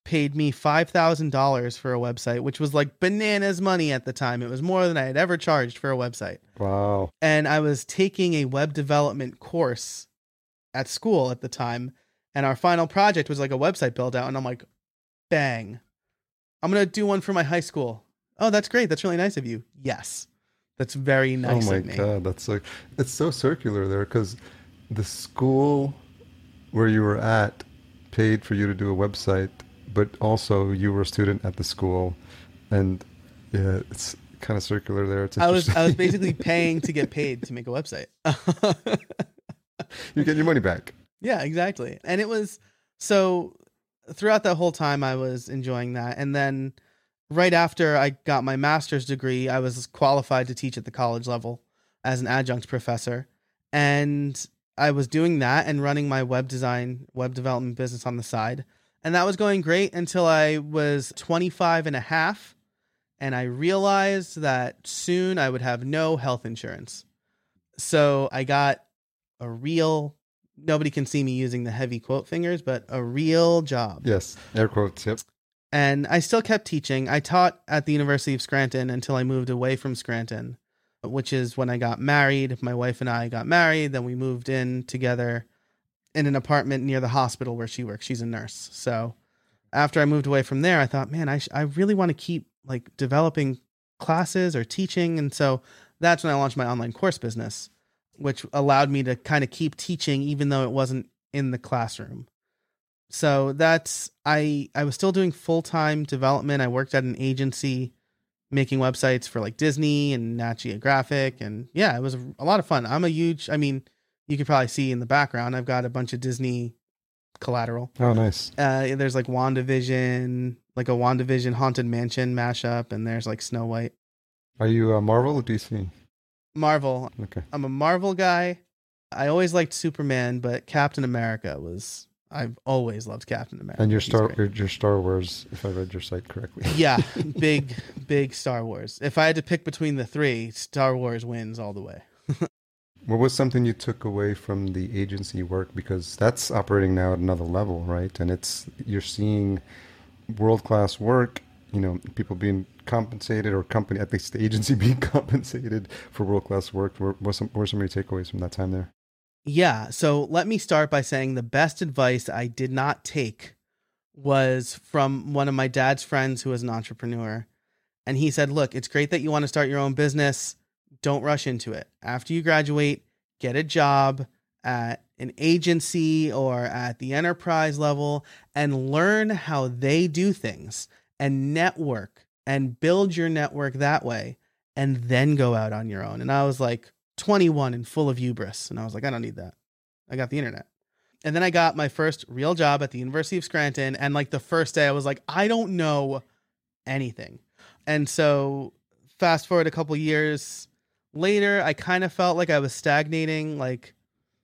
Speaker 1: paid me five thousand dollars for a website, which was like bananas money at the time. It was more than I had ever charged for a website.
Speaker 2: Wow.
Speaker 1: And I was taking a web development course at school at the time, and our final project was like a website build out, and I'm like, bang. I'm gonna do one for my high school. Oh, that's great. That's really nice of you. Yes. That's very oh nice.
Speaker 2: Oh my god, that's like it's so circular there because the school where you were at paid for you to do a website, but also you were a student at the school, and yeah, it's kind of circular there. It's
Speaker 1: I was I was basically paying to get paid to make a website.
Speaker 2: you get your money back.
Speaker 1: Yeah, exactly. And it was so throughout that whole time I was enjoying that, and then right after I got my master's degree, I was qualified to teach at the college level as an adjunct professor. And I was doing that and running my web design, web development business on the side. And that was going great until I was 25 and a half. And I realized that soon I would have no health insurance. So I got a real, nobody can see me using the heavy quote fingers, but a real job.
Speaker 2: Yes, air quotes. Yep.
Speaker 1: And I still kept teaching. I taught at the University of Scranton until I moved away from Scranton, which is when I got married. My wife and I got married. Then we moved in together in an apartment near the hospital where she works. She's a nurse. So after I moved away from there, I thought, man, I, sh- I really want to keep like developing classes or teaching. And so that's when I launched my online course business, which allowed me to kind of keep teaching even though it wasn't in the classroom. So that's I I was still doing full-time development. I worked at an agency making websites for like Disney and Nat Geographic and yeah, it was a lot of fun. I'm a huge I mean, you could probably see in the background I've got a bunch of Disney collateral.
Speaker 2: Oh, nice.
Speaker 1: Uh there's like WandaVision, like a WandaVision Haunted Mansion mashup and there's like Snow White.
Speaker 2: Are you a Marvel or DC?
Speaker 1: Marvel.
Speaker 2: Okay.
Speaker 1: I'm a Marvel guy. I always liked Superman, but Captain America was I've always loved Captain America.
Speaker 2: And your Star your, your Star Wars, if I read your site correctly.
Speaker 1: yeah, big, big Star Wars. If I had to pick between the three, Star Wars wins all the way.
Speaker 2: What was something you took away from the agency work because that's operating now at another level, right? And it's you're seeing world class work. You know, people being compensated, or company at least the agency being compensated for world class work. What were some, were some of your takeaways from that time there?
Speaker 1: Yeah, so let me start by saying the best advice I did not take was from one of my dad's friends who was an entrepreneur. And he said, Look, it's great that you want to start your own business. Don't rush into it. After you graduate, get a job at an agency or at the enterprise level and learn how they do things and network and build your network that way and then go out on your own. And I was like 21 and full of hubris. And I was like, I don't need that. I got the internet. And then I got my first real job at the University of Scranton. And like the first day, I was like, I don't know anything. And so, fast forward a couple years later, I kind of felt like I was stagnating. Like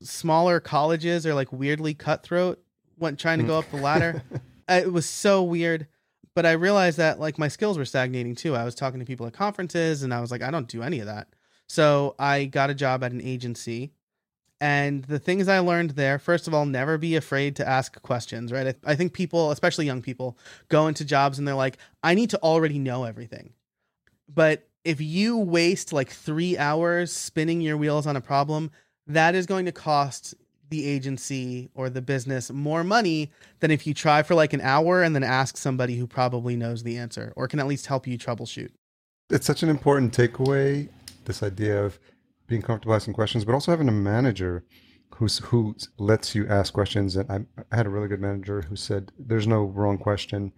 Speaker 1: smaller colleges are like weirdly cutthroat when trying to go up the ladder. Uh, it was so weird. But I realized that like my skills were stagnating too. I was talking to people at conferences and I was like, I don't do any of that. So I got a job at an agency. And the things I learned there, first of all, never be afraid to ask questions, right? I, I think people, especially young people, go into jobs and they're like, I need to already know everything. But if you waste like three hours spinning your wheels on a problem, that is going to cost the agency or the business more money than if you try for like an hour and then ask somebody who probably knows the answer or can at least help you troubleshoot.
Speaker 2: It's such an important takeaway. This idea of being comfortable asking questions, but also having a manager who's who lets you ask questions. And I, I had a really good manager who said, "There's no wrong question.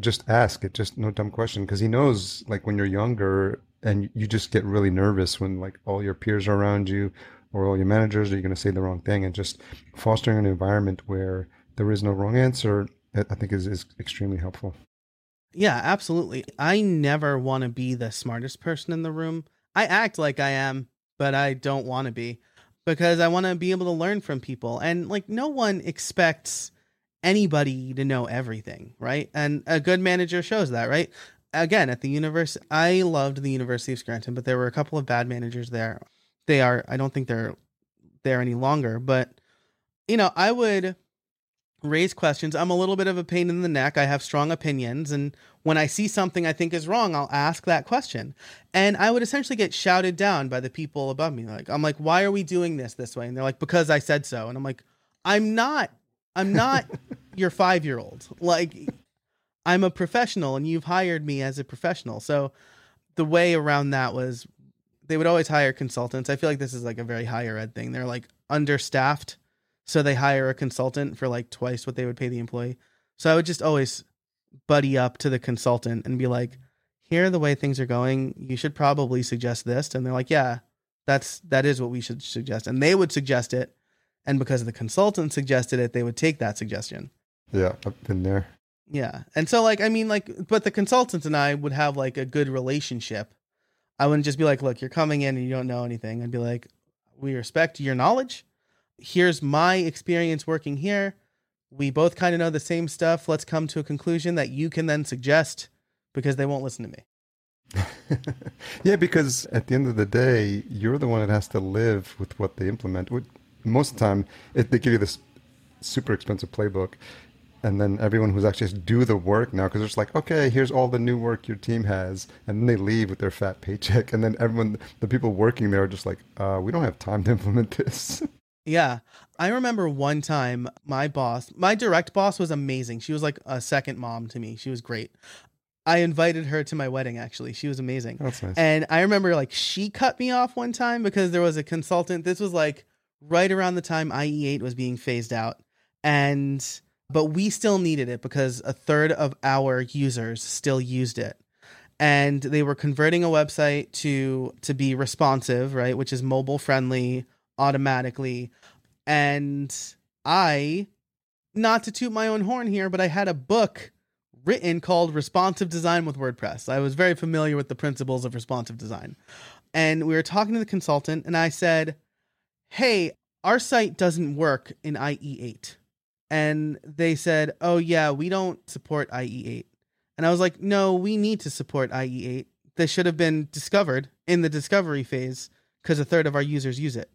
Speaker 2: Just ask it. Just no dumb question." Because he knows, like when you're younger and you just get really nervous when like all your peers are around you or all your managers are you going to say the wrong thing and just fostering an environment where there is no wrong answer i I think is, is extremely helpful
Speaker 1: Yeah, absolutely. I never want to be the smartest person in the room. I act like I am, but I don't want to be because I want to be able to learn from people. And like, no one expects anybody to know everything, right? And a good manager shows that, right? Again, at the university, I loved the University of Scranton, but there were a couple of bad managers there. They are, I don't think they're there any longer, but you know, I would raise questions. I'm a little bit of a pain in the neck. I have strong opinions. And when I see something I think is wrong, I'll ask that question. And I would essentially get shouted down by the people above me. Like, I'm like, why are we doing this this way? And they're like, because I said so. And I'm like, I'm not, I'm not your five year old. Like, I'm a professional and you've hired me as a professional. So the way around that was they would always hire consultants. I feel like this is like a very higher ed thing. They're like understaffed so they hire a consultant for like twice what they would pay the employee. So I would just always buddy up to the consultant and be like, "Here are the way things are going. You should probably suggest this." And they're like, "Yeah, that's that is what we should suggest." And they would suggest it, and because the consultant suggested it, they would take that suggestion.
Speaker 2: yeah i've been there
Speaker 1: Yeah. And so like I mean like but the consultant and I would have like a good relationship. I wouldn't just be like, "Look, you're coming in and you don't know anything." I'd be like, "We respect your knowledge. Here's my experience working here. we both kind of know the same stuff. Let's come to a conclusion that you can then suggest because they won't listen to me.
Speaker 2: yeah, because at the end of the day, you're the one that has to live with what they implement. Most of the time, they give you this super expensive playbook, and then everyone who's actually do the work now, because it's like, okay, here's all the new work your team has, and then they leave with their fat paycheck, and then everyone, the people working there, are just like, uh, we don't have time to implement this.
Speaker 1: Yeah. I remember one time my boss, my direct boss was amazing. She was like a second mom to me. She was great. I invited her to my wedding actually. She was amazing.
Speaker 2: That's nice.
Speaker 1: And I remember like she cut me off one time because there was a consultant. This was like right around the time IE8 was being phased out. And but we still needed it because a third of our users still used it. And they were converting a website to to be responsive, right, which is mobile friendly automatically. And I not to toot my own horn here, but I had a book written called Responsive Design with WordPress. I was very familiar with the principles of responsive design. And we were talking to the consultant, and I said, Hey, our site doesn't work in IE8. And they said, Oh, yeah, we don't support IE8. And I was like, No, we need to support IE8. This should have been discovered in the discovery phase because a third of our users use it.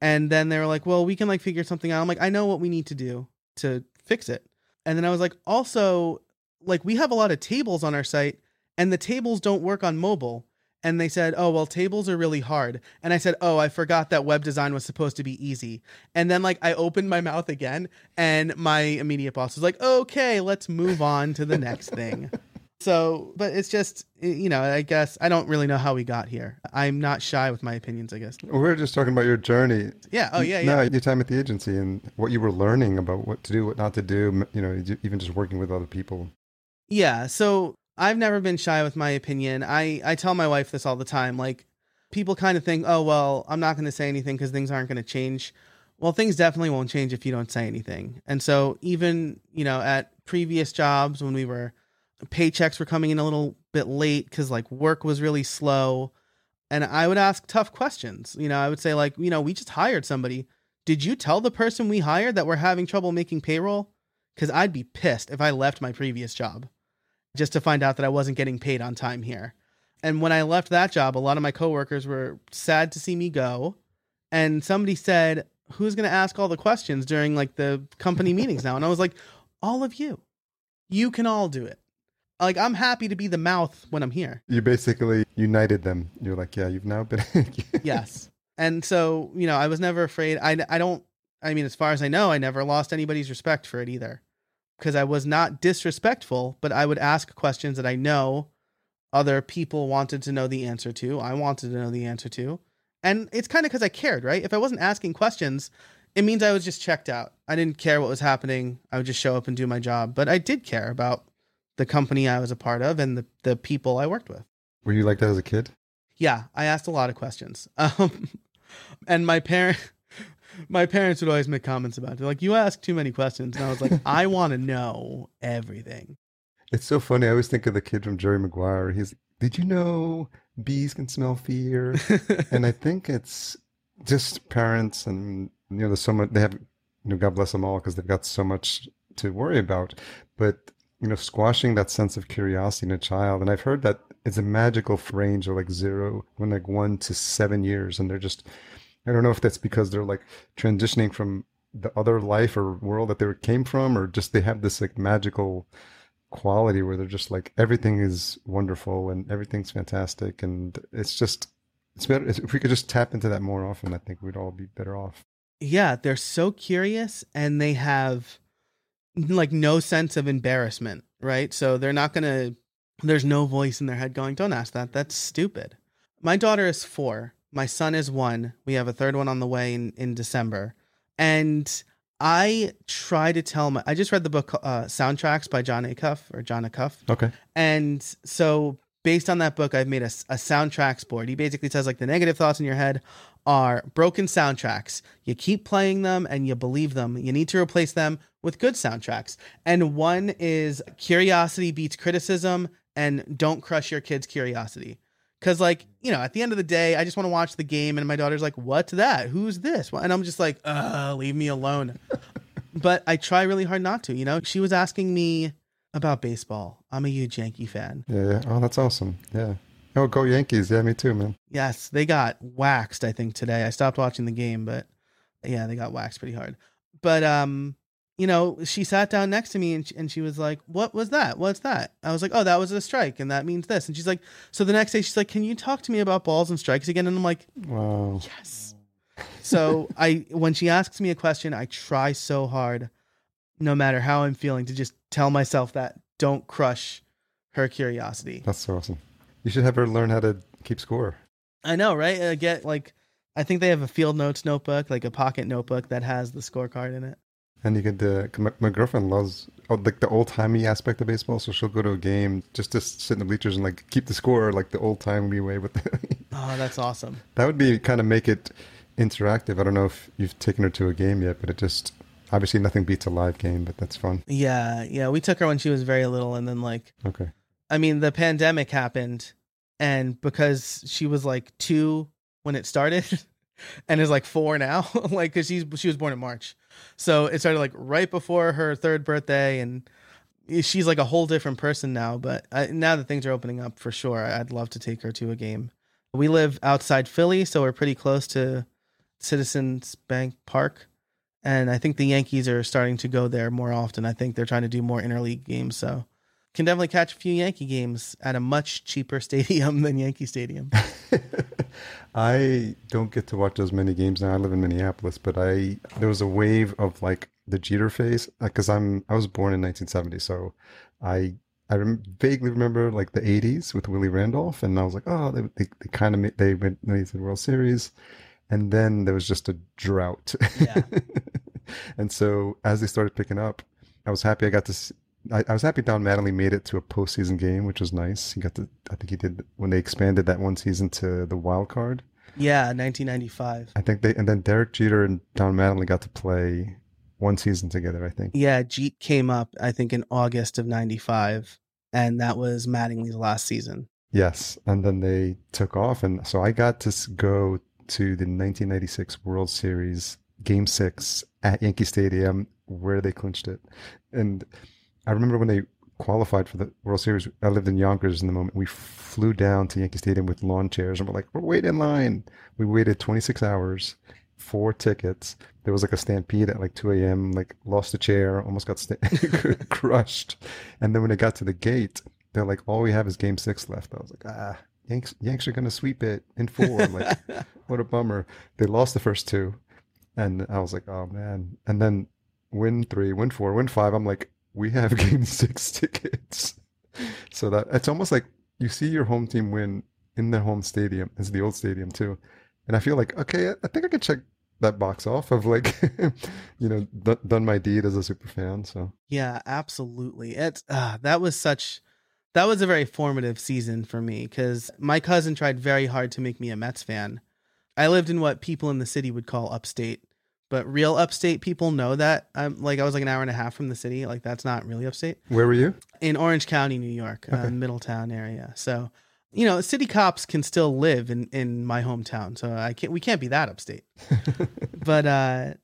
Speaker 1: And then they were like, Well, we can like figure something out. I'm like, I know what we need to do to fix it. And then I was like, Also, like we have a lot of tables on our site and the tables don't work on mobile and they said, "Oh, well, tables are really hard." And I said, "Oh, I forgot that web design was supposed to be easy." And then like I opened my mouth again, and my immediate boss was like, "Okay, let's move on to the next thing." So, but it's just you know, I guess I don't really know how we got here. I'm not shy with my opinions, I guess.
Speaker 2: We are just talking about your journey.
Speaker 1: Yeah. Oh, yeah, yeah.
Speaker 2: No, your time at the agency and what you were learning about what to do, what not to do. You know, even just working with other people.
Speaker 1: Yeah. So I've never been shy with my opinion. I, I tell my wife this all the time. Like, people kind of think, oh, well, I'm not going to say anything because things aren't going to change. Well, things definitely won't change if you don't say anything. And so, even, you know, at previous jobs when we were, paychecks were coming in a little bit late because like work was really slow. And I would ask tough questions. You know, I would say, like, you know, we just hired somebody. Did you tell the person we hired that we're having trouble making payroll? Because I'd be pissed if I left my previous job just to find out that I wasn't getting paid on time here. And when I left that job, a lot of my coworkers were sad to see me go. And somebody said, Who's going to ask all the questions during like the company meetings now? And I was like, All of you. You can all do it. Like, I'm happy to be the mouth when I'm here.
Speaker 2: You basically united them. You're like, Yeah, you've now been.
Speaker 1: yes. And so, you know, I was never afraid. I, I don't, I mean, as far as I know, I never lost anybody's respect for it either because I was not disrespectful, but I would ask questions that I know other people wanted to know the answer to. I wanted to know the answer to. And it's kind of because I cared, right? If I wasn't asking questions, it means I was just checked out. I didn't care what was happening. I would just show up and do my job. But I did care about the company I was a part of and the, the people I worked with.
Speaker 2: Were you like that as a kid?
Speaker 1: Yeah, I asked a lot of questions. Um, and my parent my parents would always make comments about it. They're like, you ask too many questions. And I was like, I want to know everything.
Speaker 2: It's so funny. I always think of the kid from Jerry Maguire. He's, did you know bees can smell fear? and I think it's just parents and, you know, there's so much, they have, you know, God bless them all because they've got so much to worry about. But, you know, squashing that sense of curiosity in a child. And I've heard that it's a magical range of like zero, when like one to seven years. And they're just, I don't know if that's because they're like transitioning from the other life or world that they came from, or just they have this like magical quality where they're just like everything is wonderful and everything's fantastic, and it's just it's better if we could just tap into that more often. I think we'd all be better off.
Speaker 1: Yeah, they're so curious and they have like no sense of embarrassment, right? So they're not gonna. There's no voice in their head going, "Don't ask that. That's stupid." My daughter is four, my son is one. We have a third one on the way in, in December. And I try to tell my, I just read the book uh, Soundtracks by Jon Acuff or Jon Acuff.
Speaker 2: Okay.
Speaker 1: And so based on that book, I've made a, a soundtracks board. He basically says like the negative thoughts in your head are broken soundtracks. You keep playing them and you believe them. You need to replace them with good soundtracks. And one is curiosity beats criticism and don't crush your kids' curiosity. Cause like, you know, at the end of the day, I just want to watch the game and my daughter's like, what's that? Who's this? And I'm just like, uh, leave me alone. but I try really hard not to. You know, she was asking me about baseball. I'm a huge Yankee fan.
Speaker 2: Yeah, yeah. Oh, that's awesome. Yeah. Oh, go Yankees. Yeah, me too, man.
Speaker 1: Yes, they got waxed, I think, today. I stopped watching the game, but yeah, they got waxed pretty hard. But um, you know, she sat down next to me and she, and she was like, "What was that? What's that?" I was like, "Oh, that was a strike, and that means this." And she's like, "So the next day, she's like, can you talk to me about balls and strikes again?" And I'm like,
Speaker 2: Wow.
Speaker 1: "Yes." So I, when she asks me a question, I try so hard, no matter how I'm feeling, to just tell myself that don't crush her curiosity.
Speaker 2: That's so awesome. You should have her learn how to keep score.
Speaker 1: I know, right? I get like, I think they have a field notes notebook, like a pocket notebook that has the scorecard in it.
Speaker 2: And you could, uh, 'cause my, my girlfriend loves oh, like the old timey aspect of baseball, so she'll go to a game just to sit in the bleachers and like keep the score like the old timey way. With
Speaker 1: Oh, that's awesome.
Speaker 2: that would be kind of make it interactive. I don't know if you've taken her to a game yet, but it just obviously nothing beats a live game, but that's fun.
Speaker 1: Yeah, yeah. We took her when she was very little, and then like,
Speaker 2: Okay.
Speaker 1: I mean, the pandemic happened, and because she was like two when it started, and is like four now, like because she's she was born in March, so it started like right before her third birthday, and she's like a whole different person now. But I, now that things are opening up for sure, I'd love to take her to a game. We live outside Philly, so we're pretty close to Citizens Bank Park. And I think the Yankees are starting to go there more often. I think they're trying to do more interleague games. So can definitely catch a few Yankee games at a much cheaper stadium than Yankee Stadium.
Speaker 2: I don't get to watch as many games now. I live in Minneapolis, but I there was a wave of like the Jeter phase because I'm I was born in 1970, so I I rem- vaguely remember like the 80s with Willie Randolph, and I was like, oh, they they, they kind of made, they went made the World Series, and then there was just a drought.
Speaker 1: Yeah.
Speaker 2: and so as they started picking up, I was happy I got to. I I was happy Don Mattingly made it to a postseason game, which was nice. He got the, I think he did when they expanded that one season to the wild card.
Speaker 1: yeah, 1995.
Speaker 2: I think they, and then Derek Jeter and Don Mattingly got to play one season together. I think.
Speaker 1: Yeah, Jeet came up, I think, in August of 95. And that was Mattingly's last season.
Speaker 2: Yes, and then they took off, and so I got to go to the 1996 World Series Game Six at Yankee Stadium, where they clinched it. And I remember when they qualified for the World Series. I lived in Yonkers in the moment. We flew down to Yankee Stadium with lawn chairs, and we're like, we're waiting in line. We waited 26 hours, four tickets. There was like a stampede at like 2 a.m. Like lost a chair, almost got sta- crushed. And then when it got to the gate, they're like, all we have is Game Six left. I was like, ah, Yanks, Yanks are gonna sweep it in four. Like, what a bummer. They lost the first two, and I was like, oh man. And then win three, win four, win five. I'm like, we have Game Six tickets. So that it's almost like you see your home team win in their home stadium. It's the old stadium too, and I feel like okay, I think I can check that box off of like, you know, d- done my deed as a super fan. So
Speaker 1: Yeah, absolutely. It's uh, that was such that was a very formative season for me because my cousin tried very hard to make me a Mets fan. I lived in what people in the city would call upstate, but real upstate people know that I'm like I was like an hour and a half from the city. Like that's not really upstate
Speaker 2: where were you?
Speaker 1: in Orange County, New York, uh, Middletown area. So you know, city cops can still live in in my hometown, so I can't we can't be that upstate but uh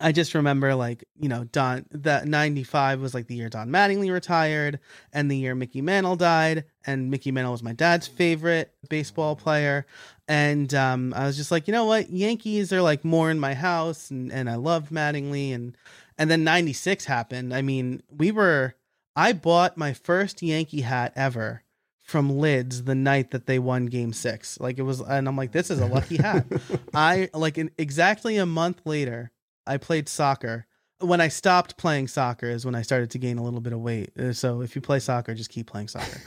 Speaker 1: I just remember like, you know, Don that 95 was like the year Don Mattingly retired and the year Mickey Mantle died and Mickey Mantle was my dad's favorite baseball player and um I was just like, you know what? Yankees are like more in my house and and I loved Mattingly and and then 96 happened. I mean, we were I bought my first Yankee hat ever from Lids the night that they won game 6. Like it was and I'm like this is a lucky hat. I like in, exactly a month later, I played soccer. When I stopped playing soccer is when I started to gain a little bit of weight. Uh, So if you play soccer, just keep playing soccer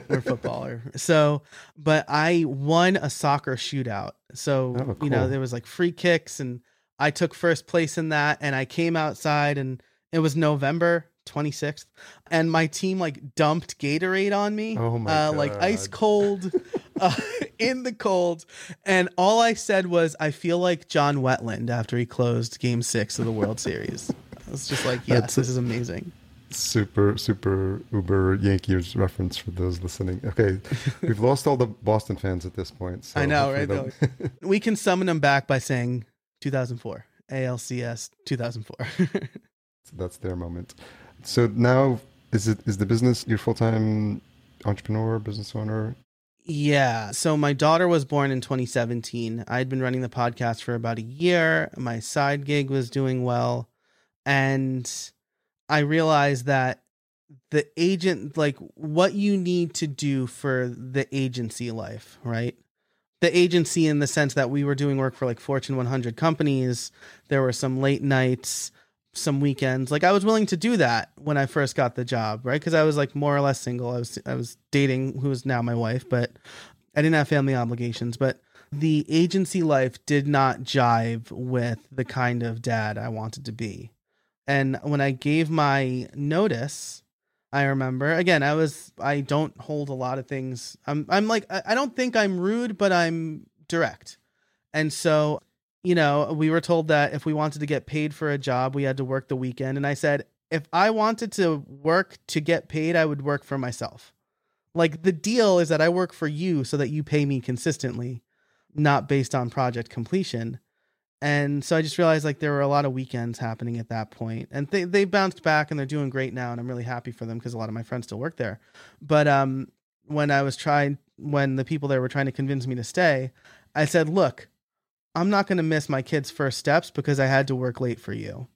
Speaker 1: or football. Or, so, but I won a soccer shootout. So
Speaker 2: Oh,
Speaker 1: you know there was like free kicks, and I took first place in that. And I came outside, and it was November 26th, and my team like dumped Gatorade on me.
Speaker 2: Oh my
Speaker 1: uh, Like ice cold uh, in the cold. And all I said was, I feel like John Wetteland after he closed game six of the World Series. I was just like, yes,
Speaker 2: That's-
Speaker 1: this is amazing.
Speaker 2: super super uber yankees reference for those listening okay we've lost all the boston fans at this point so
Speaker 1: I know, right?
Speaker 2: they'll-
Speaker 1: We can summon them back by saying 2004, ALCS 2004.
Speaker 2: So that's their moment. So now is it is the business your full time entrepreneur, business owner?
Speaker 1: Yeah. So my daughter was born in 2017. I'd been running the podcast for about a year. My side gig was doing well. And I realized that the agent, like what you need to do for the agency life, right? The agency, in the sense that we were doing work for like Fortune 100 companies, there were some late nights, some weekends. Like I was willing to do that when I first got the job, right? Because I was like more or less single. I was I was dating who is now my wife, but I didn't have family obligations. But the agency life did not jive with the kind of dad I wanted to be. And when I gave my notice, I remember again, I was I don't hold a lot of things. I'm I'm like I don't think I'm rude, but I'm direct. And so you know, we were told that if we wanted to get paid for a job, we had to work the weekend. And I said, if I wanted to work to get paid, I would work for myself. Like the deal is that I work for you so that you pay me consistently, not based on project completion. And so I just realized like there were a lot of weekends happening at that point. And they they bounced back and they're doing great now and I'm really happy for them because a lot of my friends still work there. But um when I was trying when the people there were trying to convince me to stay, I said, "Look, I'm not going to miss my kids' first steps because I had to work late for you.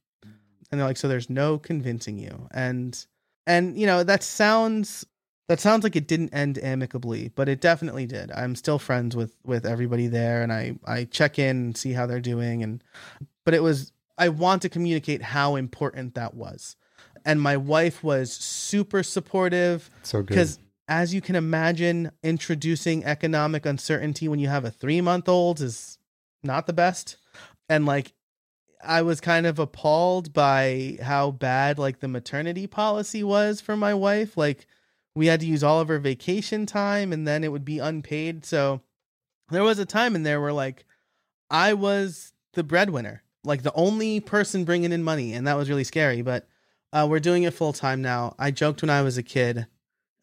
Speaker 1: And they're like, so there's no convincing you. And, and, you know, that sounds, that sounds like it didn't end amicably, but it definitely did. I'm still friends with, with everybody there and I, I check in and see how they're doing. And, but it was, I want to communicate how important that was. And my wife was super supportive.
Speaker 2: So good.
Speaker 1: Because as you can imagine, introducing economic uncertainty when you have a three month old is not the best. And like I was kind of appalled by how bad like the maternity policy was for my wife. Like we had to use all of her vacation time and then it would be unpaid. So there was a time in there where like I was the breadwinner, like the only person bringing in money, and that was really scary. But uh, we're doing it full time now. I joked when I was a kid,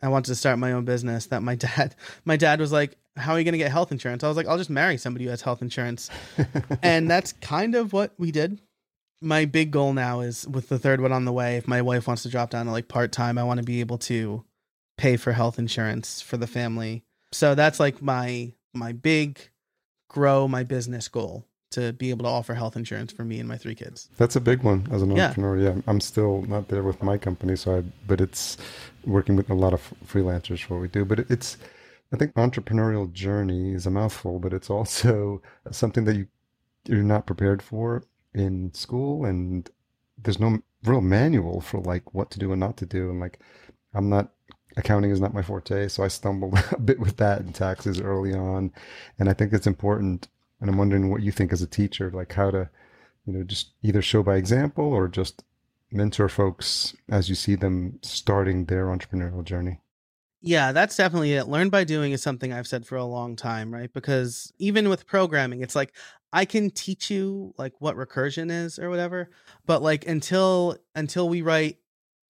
Speaker 1: I wanted to start my own business. That my dad, my dad was like, how are you going to get health insurance? I was like, I'll just marry somebody who has health insurance. and that's kind of what we did. My big goal now is with the third one on the way, if my wife wants to drop down to like part time, I want to be able to pay for health insurance for the family. So that's like my my big grow my business goal to be able to offer health insurance for me and my three kids.
Speaker 2: That's a big one as an yeah. entrepreneur. Yeah, I'm still not there with my company, so I but it's working with a lot of freelancers for what we do. But it's I think entrepreneurial journey is a mouthful, but it's also something that you you're not prepared for in school, and there's no real manual for like what to do and not to do. And like, I'm not accounting is not my forte, so I stumbled a bit with that in taxes early on, and I think it's important. And I'm wondering what you think as a teacher, like how to, you know, just either show by example or just mentor folks as you see them starting their entrepreneurial journey.
Speaker 1: Yeah, that's definitely it. Learn by doing is something I've said for a long time, right? Because even with programming, it's like I can teach you like what recursion is or whatever, but like until until we write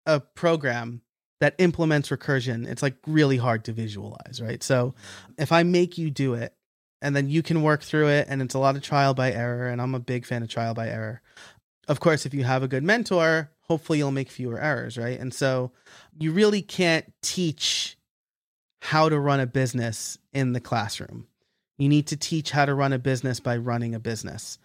Speaker 1: a program that implements recursion, it's like really hard to visualize, right? So mm-hmm. if I make you do it and then you can work through it and it's a lot of trial by error and I'm a big fan of trial by error. Of course, if you have a good mentor, hopefully you'll make fewer errors, right? And so you really can't teach how to run a business in the classroom. You need to teach how to run a business by running a business.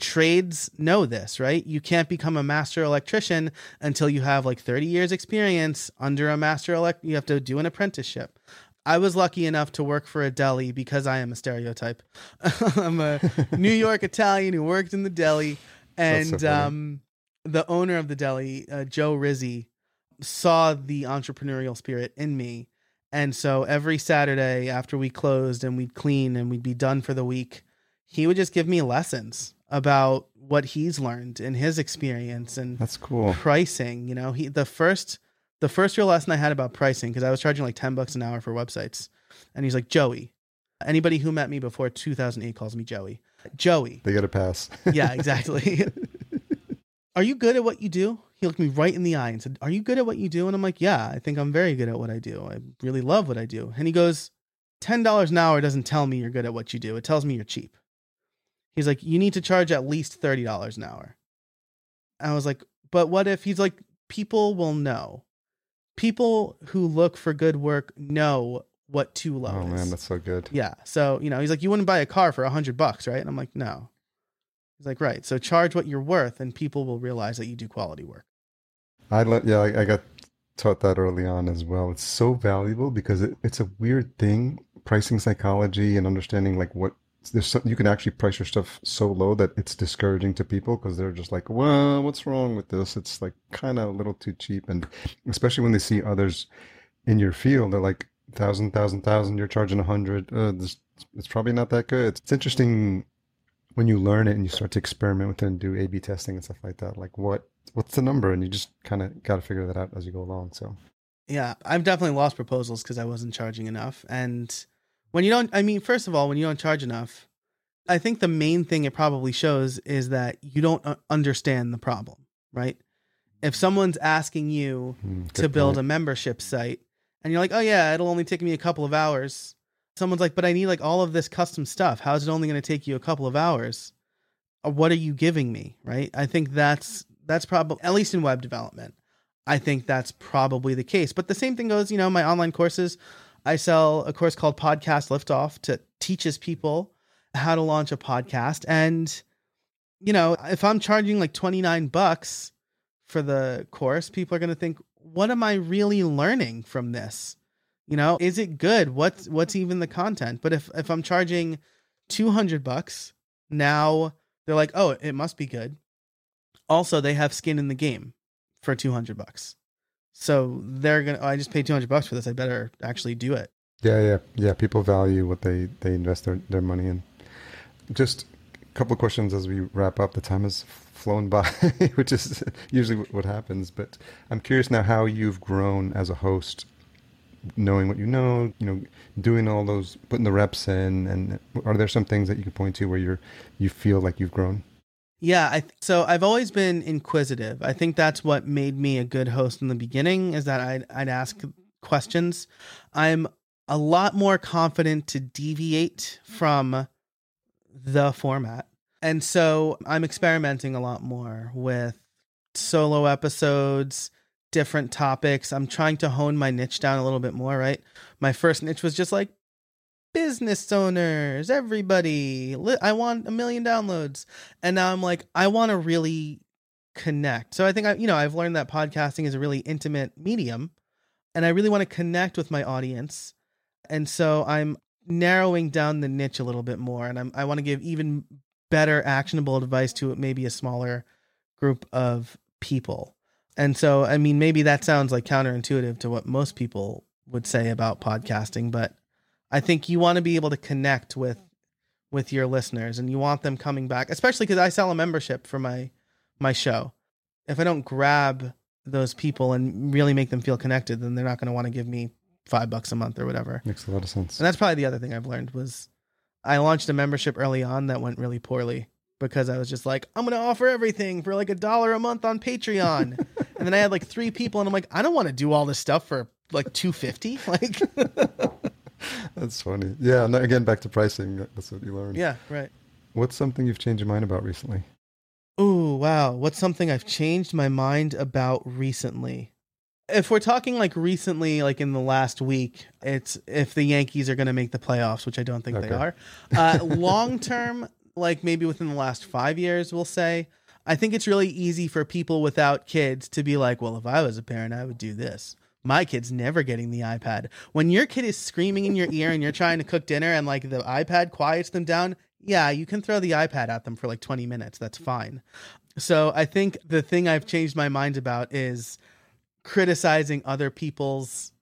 Speaker 1: Trades know this, right? You can't become a master electrician until you have like 30 years experience under a master elect you have to do an apprenticeship. I was lucky enough to work for a deli because I am a stereotype. I'm a New York Italian who worked in the deli and so um, the owner of the deli, uh, Joe Rizzi, saw the entrepreneurial spirit in me and so every Saturday after we closed and we'd clean and we'd be done for the week, he would just give me lessons about what he's learned in his experience and
Speaker 2: that's cool
Speaker 1: pricing. You know, he the first the first real lesson I had about pricing because I was charging like ten bucks an hour for websites, and he's like Joey. Anybody who met me before 2008 calls me Joey. Joey.
Speaker 2: They get a pass.
Speaker 1: yeah, exactly. Are you good at what you do? He looked me right in the eye and said, Are you good at what you do? And I'm like, Yeah, I think I'm very good at what I do. I really love what I do. And he goes, $10 an hour doesn't tell me you're good at what you do. It tells me you're cheap. He's like, You need to charge at least $30 an hour. I was like, but what if he's like, people will know. People who look for good work know what too low
Speaker 2: Oh
Speaker 1: is.
Speaker 2: man, that's so good.
Speaker 1: Yeah. So, you know, he's like, you wouldn't buy a car for a hundred bucks, right? And I'm like, no. He's like, right. So charge what you're worth and people will realize that you do quality work.
Speaker 2: I let yeah, I, I got taught that early on as well. It's so valuable because it, it's a weird thing, pricing psychology and understanding like what there's some, you can actually price your stuff so low that it's discouraging to people because they're just like, well, what's wrong with this? It's like kind of a little too cheap, and especially when they see others in your field, they're like thousand, thousand, thousand. You're charging a hundred. Uh, it's probably not that good. It's, it's interesting when you learn it and you start to experiment with it and do A/B testing and stuff like that. Like what what's the number, and you just kind of got to figure that out as you go along. So
Speaker 1: Yeah. I've definitely lost proposals because I wasn't charging enough. And when you don't, I mean, first of all, when you don't charge enough, I think the main thing it probably shows is that you don't understand the problem, right? If someone's asking you
Speaker 2: hmm,
Speaker 1: to build
Speaker 2: point.
Speaker 1: a membership site and you're like, oh yeah, it'll only take me a couple of hours. Someone's like, but I need like all of this custom stuff. How is it only going to take you a couple of hours? Uh, What are you giving me? Right. I think that's, that's probably, at least in web development, I think that's probably the case. But the same thing goes, you know, my online courses. I sell a course called Podcast Liftoff to teaches people how to launch a podcast. And, you know, if I'm charging like 29 bucks for the course, people are going to think, what am I really learning from this? You know, is it good? What's what's even the content? But if if I'm charging 200 bucks, now they're like, "Oh, it must be good." Also, they have skin in the game for 200 bucks. So they're going to oh, I just paid 200 bucks for this. I better actually do it.
Speaker 2: Yeah, yeah, yeah. People value what they they invest their, their money in. Just a couple of questions as we wrap up. The time has flown by, which is usually what happens. But I'm curious now how you've grown as a host, knowing what you know, you know, doing all those, putting the reps in, and are there some things that you can point to where you're you feel like you've grown?
Speaker 1: Yeah, I th- so I've always been inquisitive. I think that's what made me a good host in the beginning is that I'd I'd ask questions. I'm a lot more confident to deviate from the format. And so I'm experimenting a lot more with solo episodes, different topics. I'm trying to hone my niche down a little bit more, right? My first niche was just like business owners, everybody. I want a million downloads. And now I'm like, I want to really connect. So I think I, you know, I've learned that podcasting is a really intimate medium and I really want to connect with my audience. And so I'm narrowing down the niche a little bit more and I'm, I want to give even better actionable advice to maybe a smaller group of people. And so, I mean, maybe that sounds like counterintuitive to what most people would say about podcasting, but I think you want to be able to connect with with your listeners and you want them coming back, especially because I sell a membership for my my show. If I don't grab those people and really make them feel connected, then they're not going to want to give me five bucks a month or whatever.
Speaker 2: Makes a lot of sense.
Speaker 1: And that's probably the other thing I've learned was I launched a membership early on that went really poorly because I was just like, I'm going to offer everything for like a dollar a month on Patreon. and then I had like three people and I'm like, I don't want to do all this stuff for like 250. Like,
Speaker 2: That's funny. Yeah. And again, back to pricing. That's what you learned.
Speaker 1: yeah, right.
Speaker 2: What's something you've changed your mind about recently?
Speaker 1: Ooh, wow. What's something I've changed my mind about recently? If we're talking like recently, like in the last week, it's if the Yankees are going to make the playoffs, which I don't think they are. Uh, long term, like maybe within the last five years, we'll say, I think it's really easy for people without kids to be like, well, if I was a parent, I would do this. My kid's never getting the iPad. When your kid is screaming in your ear and you're trying to cook dinner and like the iPad quiets them down, yeah, you can throw the iPad at them for like 20 minutes. That's fine. So I think the thing I've changed my mind about is criticizing other people's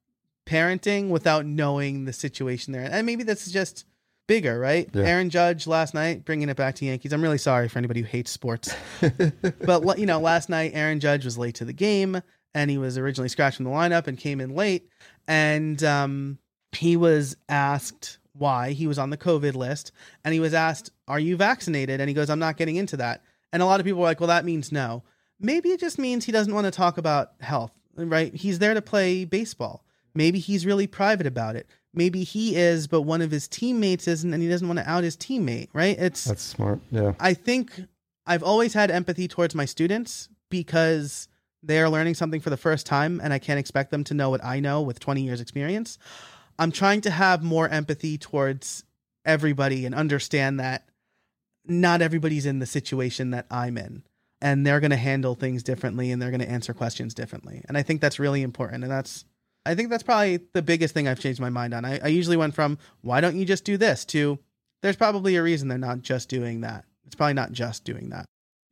Speaker 1: parenting without knowing the situation they're in. And maybe that's just bigger, right?
Speaker 2: Yeah.
Speaker 1: Aaron Judge last night, bringing it back to Yankees. I'm really sorry for anybody who hates sports. but, you know, last night, Aaron Judge was late to the game and he was originally scratched from the lineup and came in late. And um, he was asked why he was on the COVID list. And he was asked, Are you vaccinated? And he goes, I'm not getting into that. And a lot of people were like, Well, that means no. Maybe it just means he doesn't want to talk about health, right? He's there to play baseball. Maybe he's really private about it. Maybe he is, but one of his teammates isn't, and he doesn't want to out his teammate, right? It's
Speaker 2: That's smart. Yeah.
Speaker 1: I think I've always had empathy towards my students because they're learning something for the first time and I can't expect them to know what I know with 20 years experience. I'm trying to have more empathy towards everybody and understand that not everybody's in the situation that I'm in and they're going to handle things differently and they're going to answer questions differently. And I think that's really important. And that's, I think that's probably the biggest thing I've changed my mind on. I, I usually went from, why don't you just do this to, there's probably a reason they're not just doing that. It's probably not just doing that.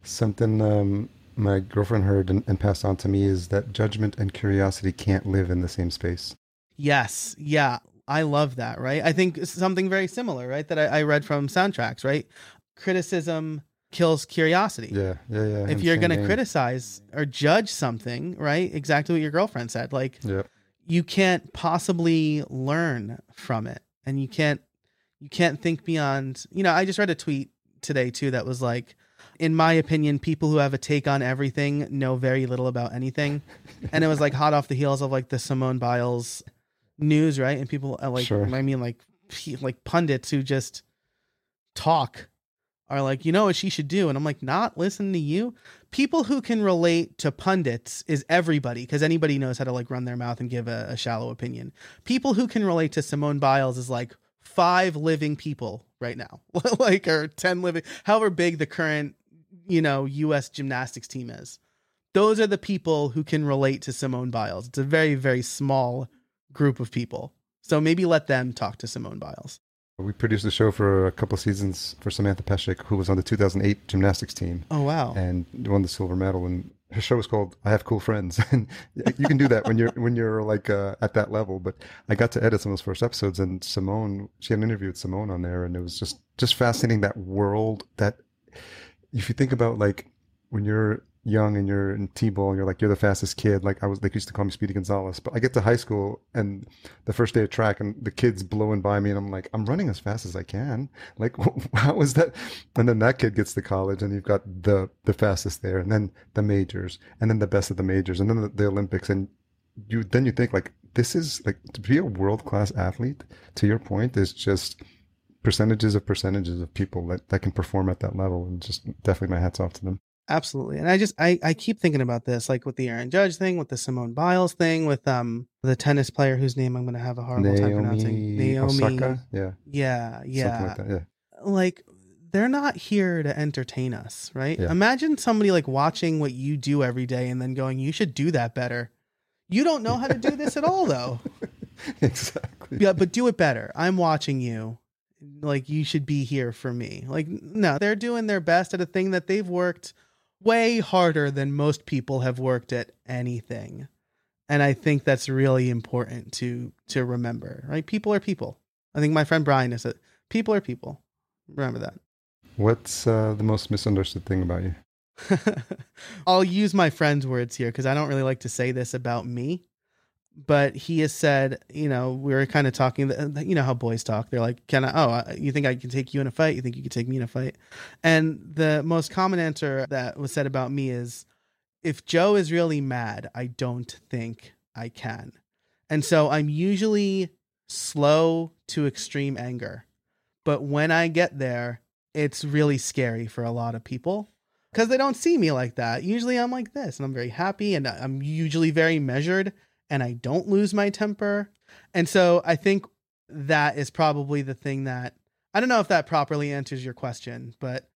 Speaker 2: Something um, my girlfriend heard and, and passed on to me is that judgment and curiosity can't live in the same space.
Speaker 1: Yes. Yeah. I love that, right? I think something very similar, right? That I, I read from soundtracks, right? Criticism kills curiosity.
Speaker 2: Yeah, yeah, yeah.
Speaker 1: If you're going to criticize or judge something, right? Exactly what your girlfriend said. Like,
Speaker 2: yeah.
Speaker 1: you can't possibly learn from it, and you can't you can't think beyond. You know, I just read a tweet today too that was like, in my opinion, people who have a take on everything know very little about anything, and it was like hot off the heels of like the Simone Biles news, right? And people uh, like,
Speaker 2: Sure.
Speaker 1: I mean, like like pundits who just talk are like, you know what she should do, and I'm like, not listen to you. People who can relate to pundits is everybody because anybody knows how to like run their mouth and give a, a shallow opinion. People who can relate to Simone Biles is like five living people right now, like or ten living, however big the current you know U.S. gymnastics team is. Those are the people who can relate to Simone Biles. It's a very very small group of people. So maybe let them talk to Simone Biles.
Speaker 2: We produced a show for a couple of seasons for Samantha Peszek, who was on the 2008 gymnastics team
Speaker 1: Oh wow.
Speaker 2: and won the silver medal. And her show was called "I Have Cool Friends," and you can do that when you're when you're like uh, at that level. But I got to edit some of those first episodes, and Simone, she had an interview with Simone on there, and it was just just fascinating that world. That if you think about like when you're young and you're in t-ball and you're like you're the fastest kid like i was they used to call me speedy gonzalez but i get to high school and the first day of track and the kids blowing by me and i'm like i'm running as fast as i can. Like how was that? And then that kid gets to college and you've got the the fastest there and then the majors and then the best of the majors and then the, the olympics and you then you think like this is like to be a world-class athlete to your point is just percentages of percentages of people that, that can perform at that level and just definitely my hats off to them
Speaker 1: Absolutely. And I just I, I keep thinking about this, like with the Aaron Judge thing, with the Simone Biles thing, with um the tennis player whose name I'm gonna have a horrible time pronouncing.
Speaker 2: Naomi
Speaker 1: Naomi.
Speaker 2: Osaka? Yeah.
Speaker 1: Yeah, yeah.
Speaker 2: Like that. Yeah.
Speaker 1: like they're not here to entertain us, right?
Speaker 2: Yeah.
Speaker 1: Imagine somebody like watching what you do every day and then going, "You should do that better." You don't know how to do this at all, though.
Speaker 2: exactly.
Speaker 1: Yeah, but do it better. I'm watching you. Like you should be here for me. Like no, they're doing their best at a thing that they've worked way harder than most people have worked at anything. And I think that's really important to to remember. Right? People are people. I think my friend Brian is it. People are people. Remember that.
Speaker 2: What's uh, the most misunderstood thing about you?
Speaker 1: I'll use my friend's words here because I don't really like to say this about me. But he has said, you know, we were kind of talking, you know how boys talk. They're like, "Can I? Oh, you think I can take you in a fight? You think you can take me in a fight?" And the most common answer that was said about me is, "If Joe is really mad, I don't think I can." And so I'm usually slow to extreme anger, but when I get there, it's really scary for a lot of people because they don't see me like that. Usually I'm like this and I'm very happy and I'm usually very measured and I don't lose my temper. And so I think that is probably the thing that I don't know if that properly answers your question, but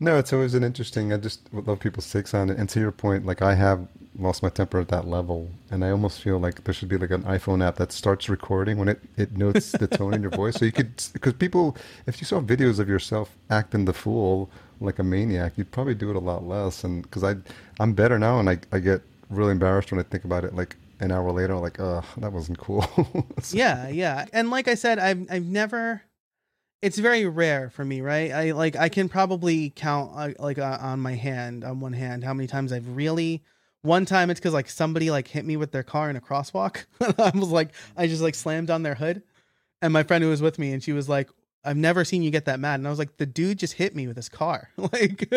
Speaker 2: No, it's always an interesting. I just love people's takes on it. And to your point, like I have lost my temper at that level, and I almost feel like there should be like an iPhone app that starts recording when it it notes the tone in your voice, so you could because people, if you saw videos of yourself acting the fool like a maniac, you'd probably do it a lot less. And because I I'm better now, and I I get really embarrassed when I think about it. Like an hour later, like, oh, that wasn't cool. So-
Speaker 1: yeah, yeah. And like I said, I've I've never it's very rare for me, right? I like I can probably count uh, like uh, on my hand, on one hand, how many times I've really. One time it's because like somebody like hit me with their car in a crosswalk. I was like, I just like slammed on their hood, and my friend who was with me, and she was like, "I've never seen you get that mad." And I was like, "The dude just hit me with his car." like,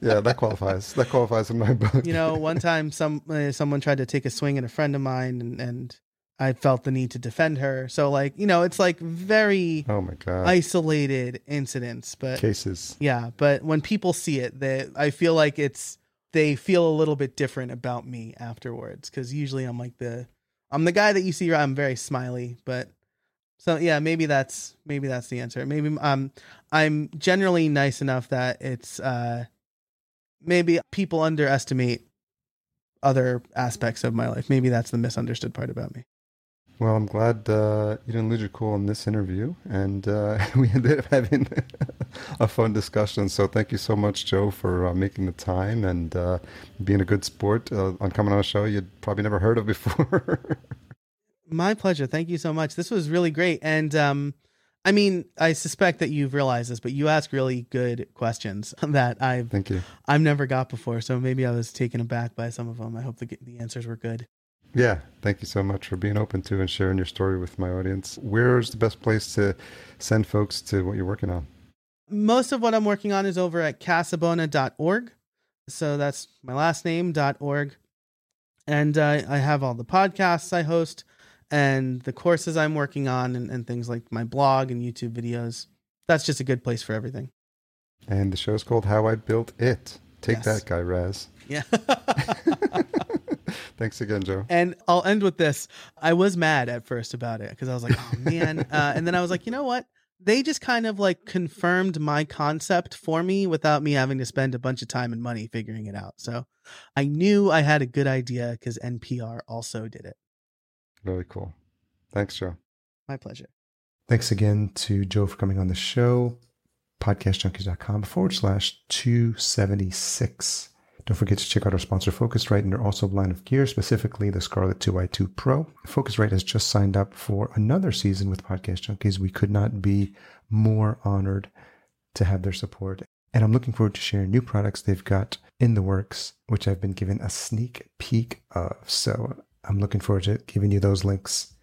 Speaker 2: yeah, that qualifies. That qualifies in my book.
Speaker 1: you know, one time some uh, someone tried to take a swing at a friend of mine, and and I felt the need to defend her. So like, you know, it's like very
Speaker 2: oh my god,
Speaker 1: isolated incidents, but
Speaker 2: cases.
Speaker 1: yeah, but when people see it, they I feel like it's they feel a little bit different about me afterwards because usually I'm like the I'm the guy that you see. I'm very smiley, but so yeah, maybe that's maybe that's the answer. Maybe um I'm generally nice enough that it's uh maybe people underestimate other aspects of my life. Maybe that's the misunderstood part about me.
Speaker 2: Well, I'm glad uh, you didn't lose your cool in this interview, and uh, we ended up having a fun discussion. So, thank you so much, Joe, for uh, making the time and uh, being a good sport uh, on coming on a show you'd probably never heard of before.
Speaker 1: My pleasure. Thank you so much. This was really great, and um, I mean, I suspect that you've realized this, but you ask really good questions that I've
Speaker 2: thank you.
Speaker 1: I've never got before. So maybe I was taken aback by some of them. I hope the the answers were good.
Speaker 2: Yeah, thank you so much for being open to and sharing your story with my audience. Where's the best place to send folks to what you're working on?
Speaker 1: Most of what I'm working on is over at casabona.org. So that's my last name, .org. And uh, I have all the podcasts I host and the courses I'm working on and, and things like my blog and YouTube videos. That's just a good place for everything.
Speaker 2: And the show's called How I Built It. Take yes. that, Guy Raz.
Speaker 1: Yeah.
Speaker 2: Thanks again, Joe.
Speaker 1: And I'll end with this. I was mad at first about it because I was like, oh man. uh, and then I was like, you know what? They just kind of like confirmed my concept for me without me having to spend a bunch of time and money figuring it out. So I knew I had a good idea because NPR also did it.
Speaker 2: Really cool. Thanks, Joe.
Speaker 1: My pleasure.
Speaker 2: Thanks again to Joe for coming on the show. Podcastjunkies.com forward slash 276. Don't forget to check out our sponsor Focusrite and their also line of gear, specifically the Scarlett 2i2 Pro. Focusrite has just signed up for another season with Podcast Junkies. We could not be more honored to have their support. And I'm looking forward to sharing new products they've got in the works, which I've been given a sneak peek of. So I'm looking forward to giving you those links.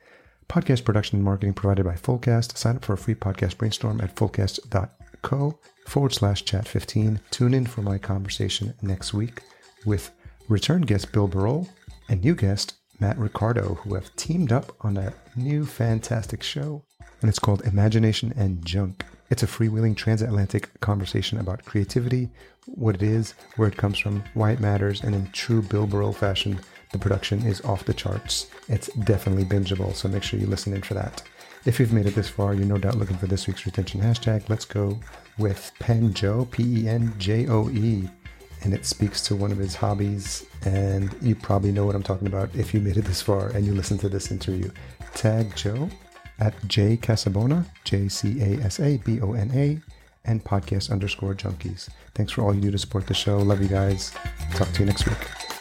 Speaker 2: Podcast production and marketing provided by Fullcast. Sign up for a free podcast brainstorm at fullcast.co forward slash chat 15. Tune in for my conversation next week with return guest Bill Barol and new guest Matt Ricardo, who have teamed up on a new fantastic show. And it's called Imagination and Junk. It's a freewheeling transatlantic conversation about creativity, what it is, where it comes from, why it matters, and in true Bill Barol fashion, the production is off the charts. It's definitely bingeable, so make sure you listen in for that. If you've made it this far, you're no doubt looking for this week's retention hashtag. Let's go with Penjoe, P E N J O E. And it speaks to one of his hobbies. And you probably know what I'm talking about if you made it this far and you listen to this interview. Tag Joe at J Casabona, J C A S A B O N A, and podcast underscore junkies. Thanks for all you do to support the show. Love you guys. Talk to you next week.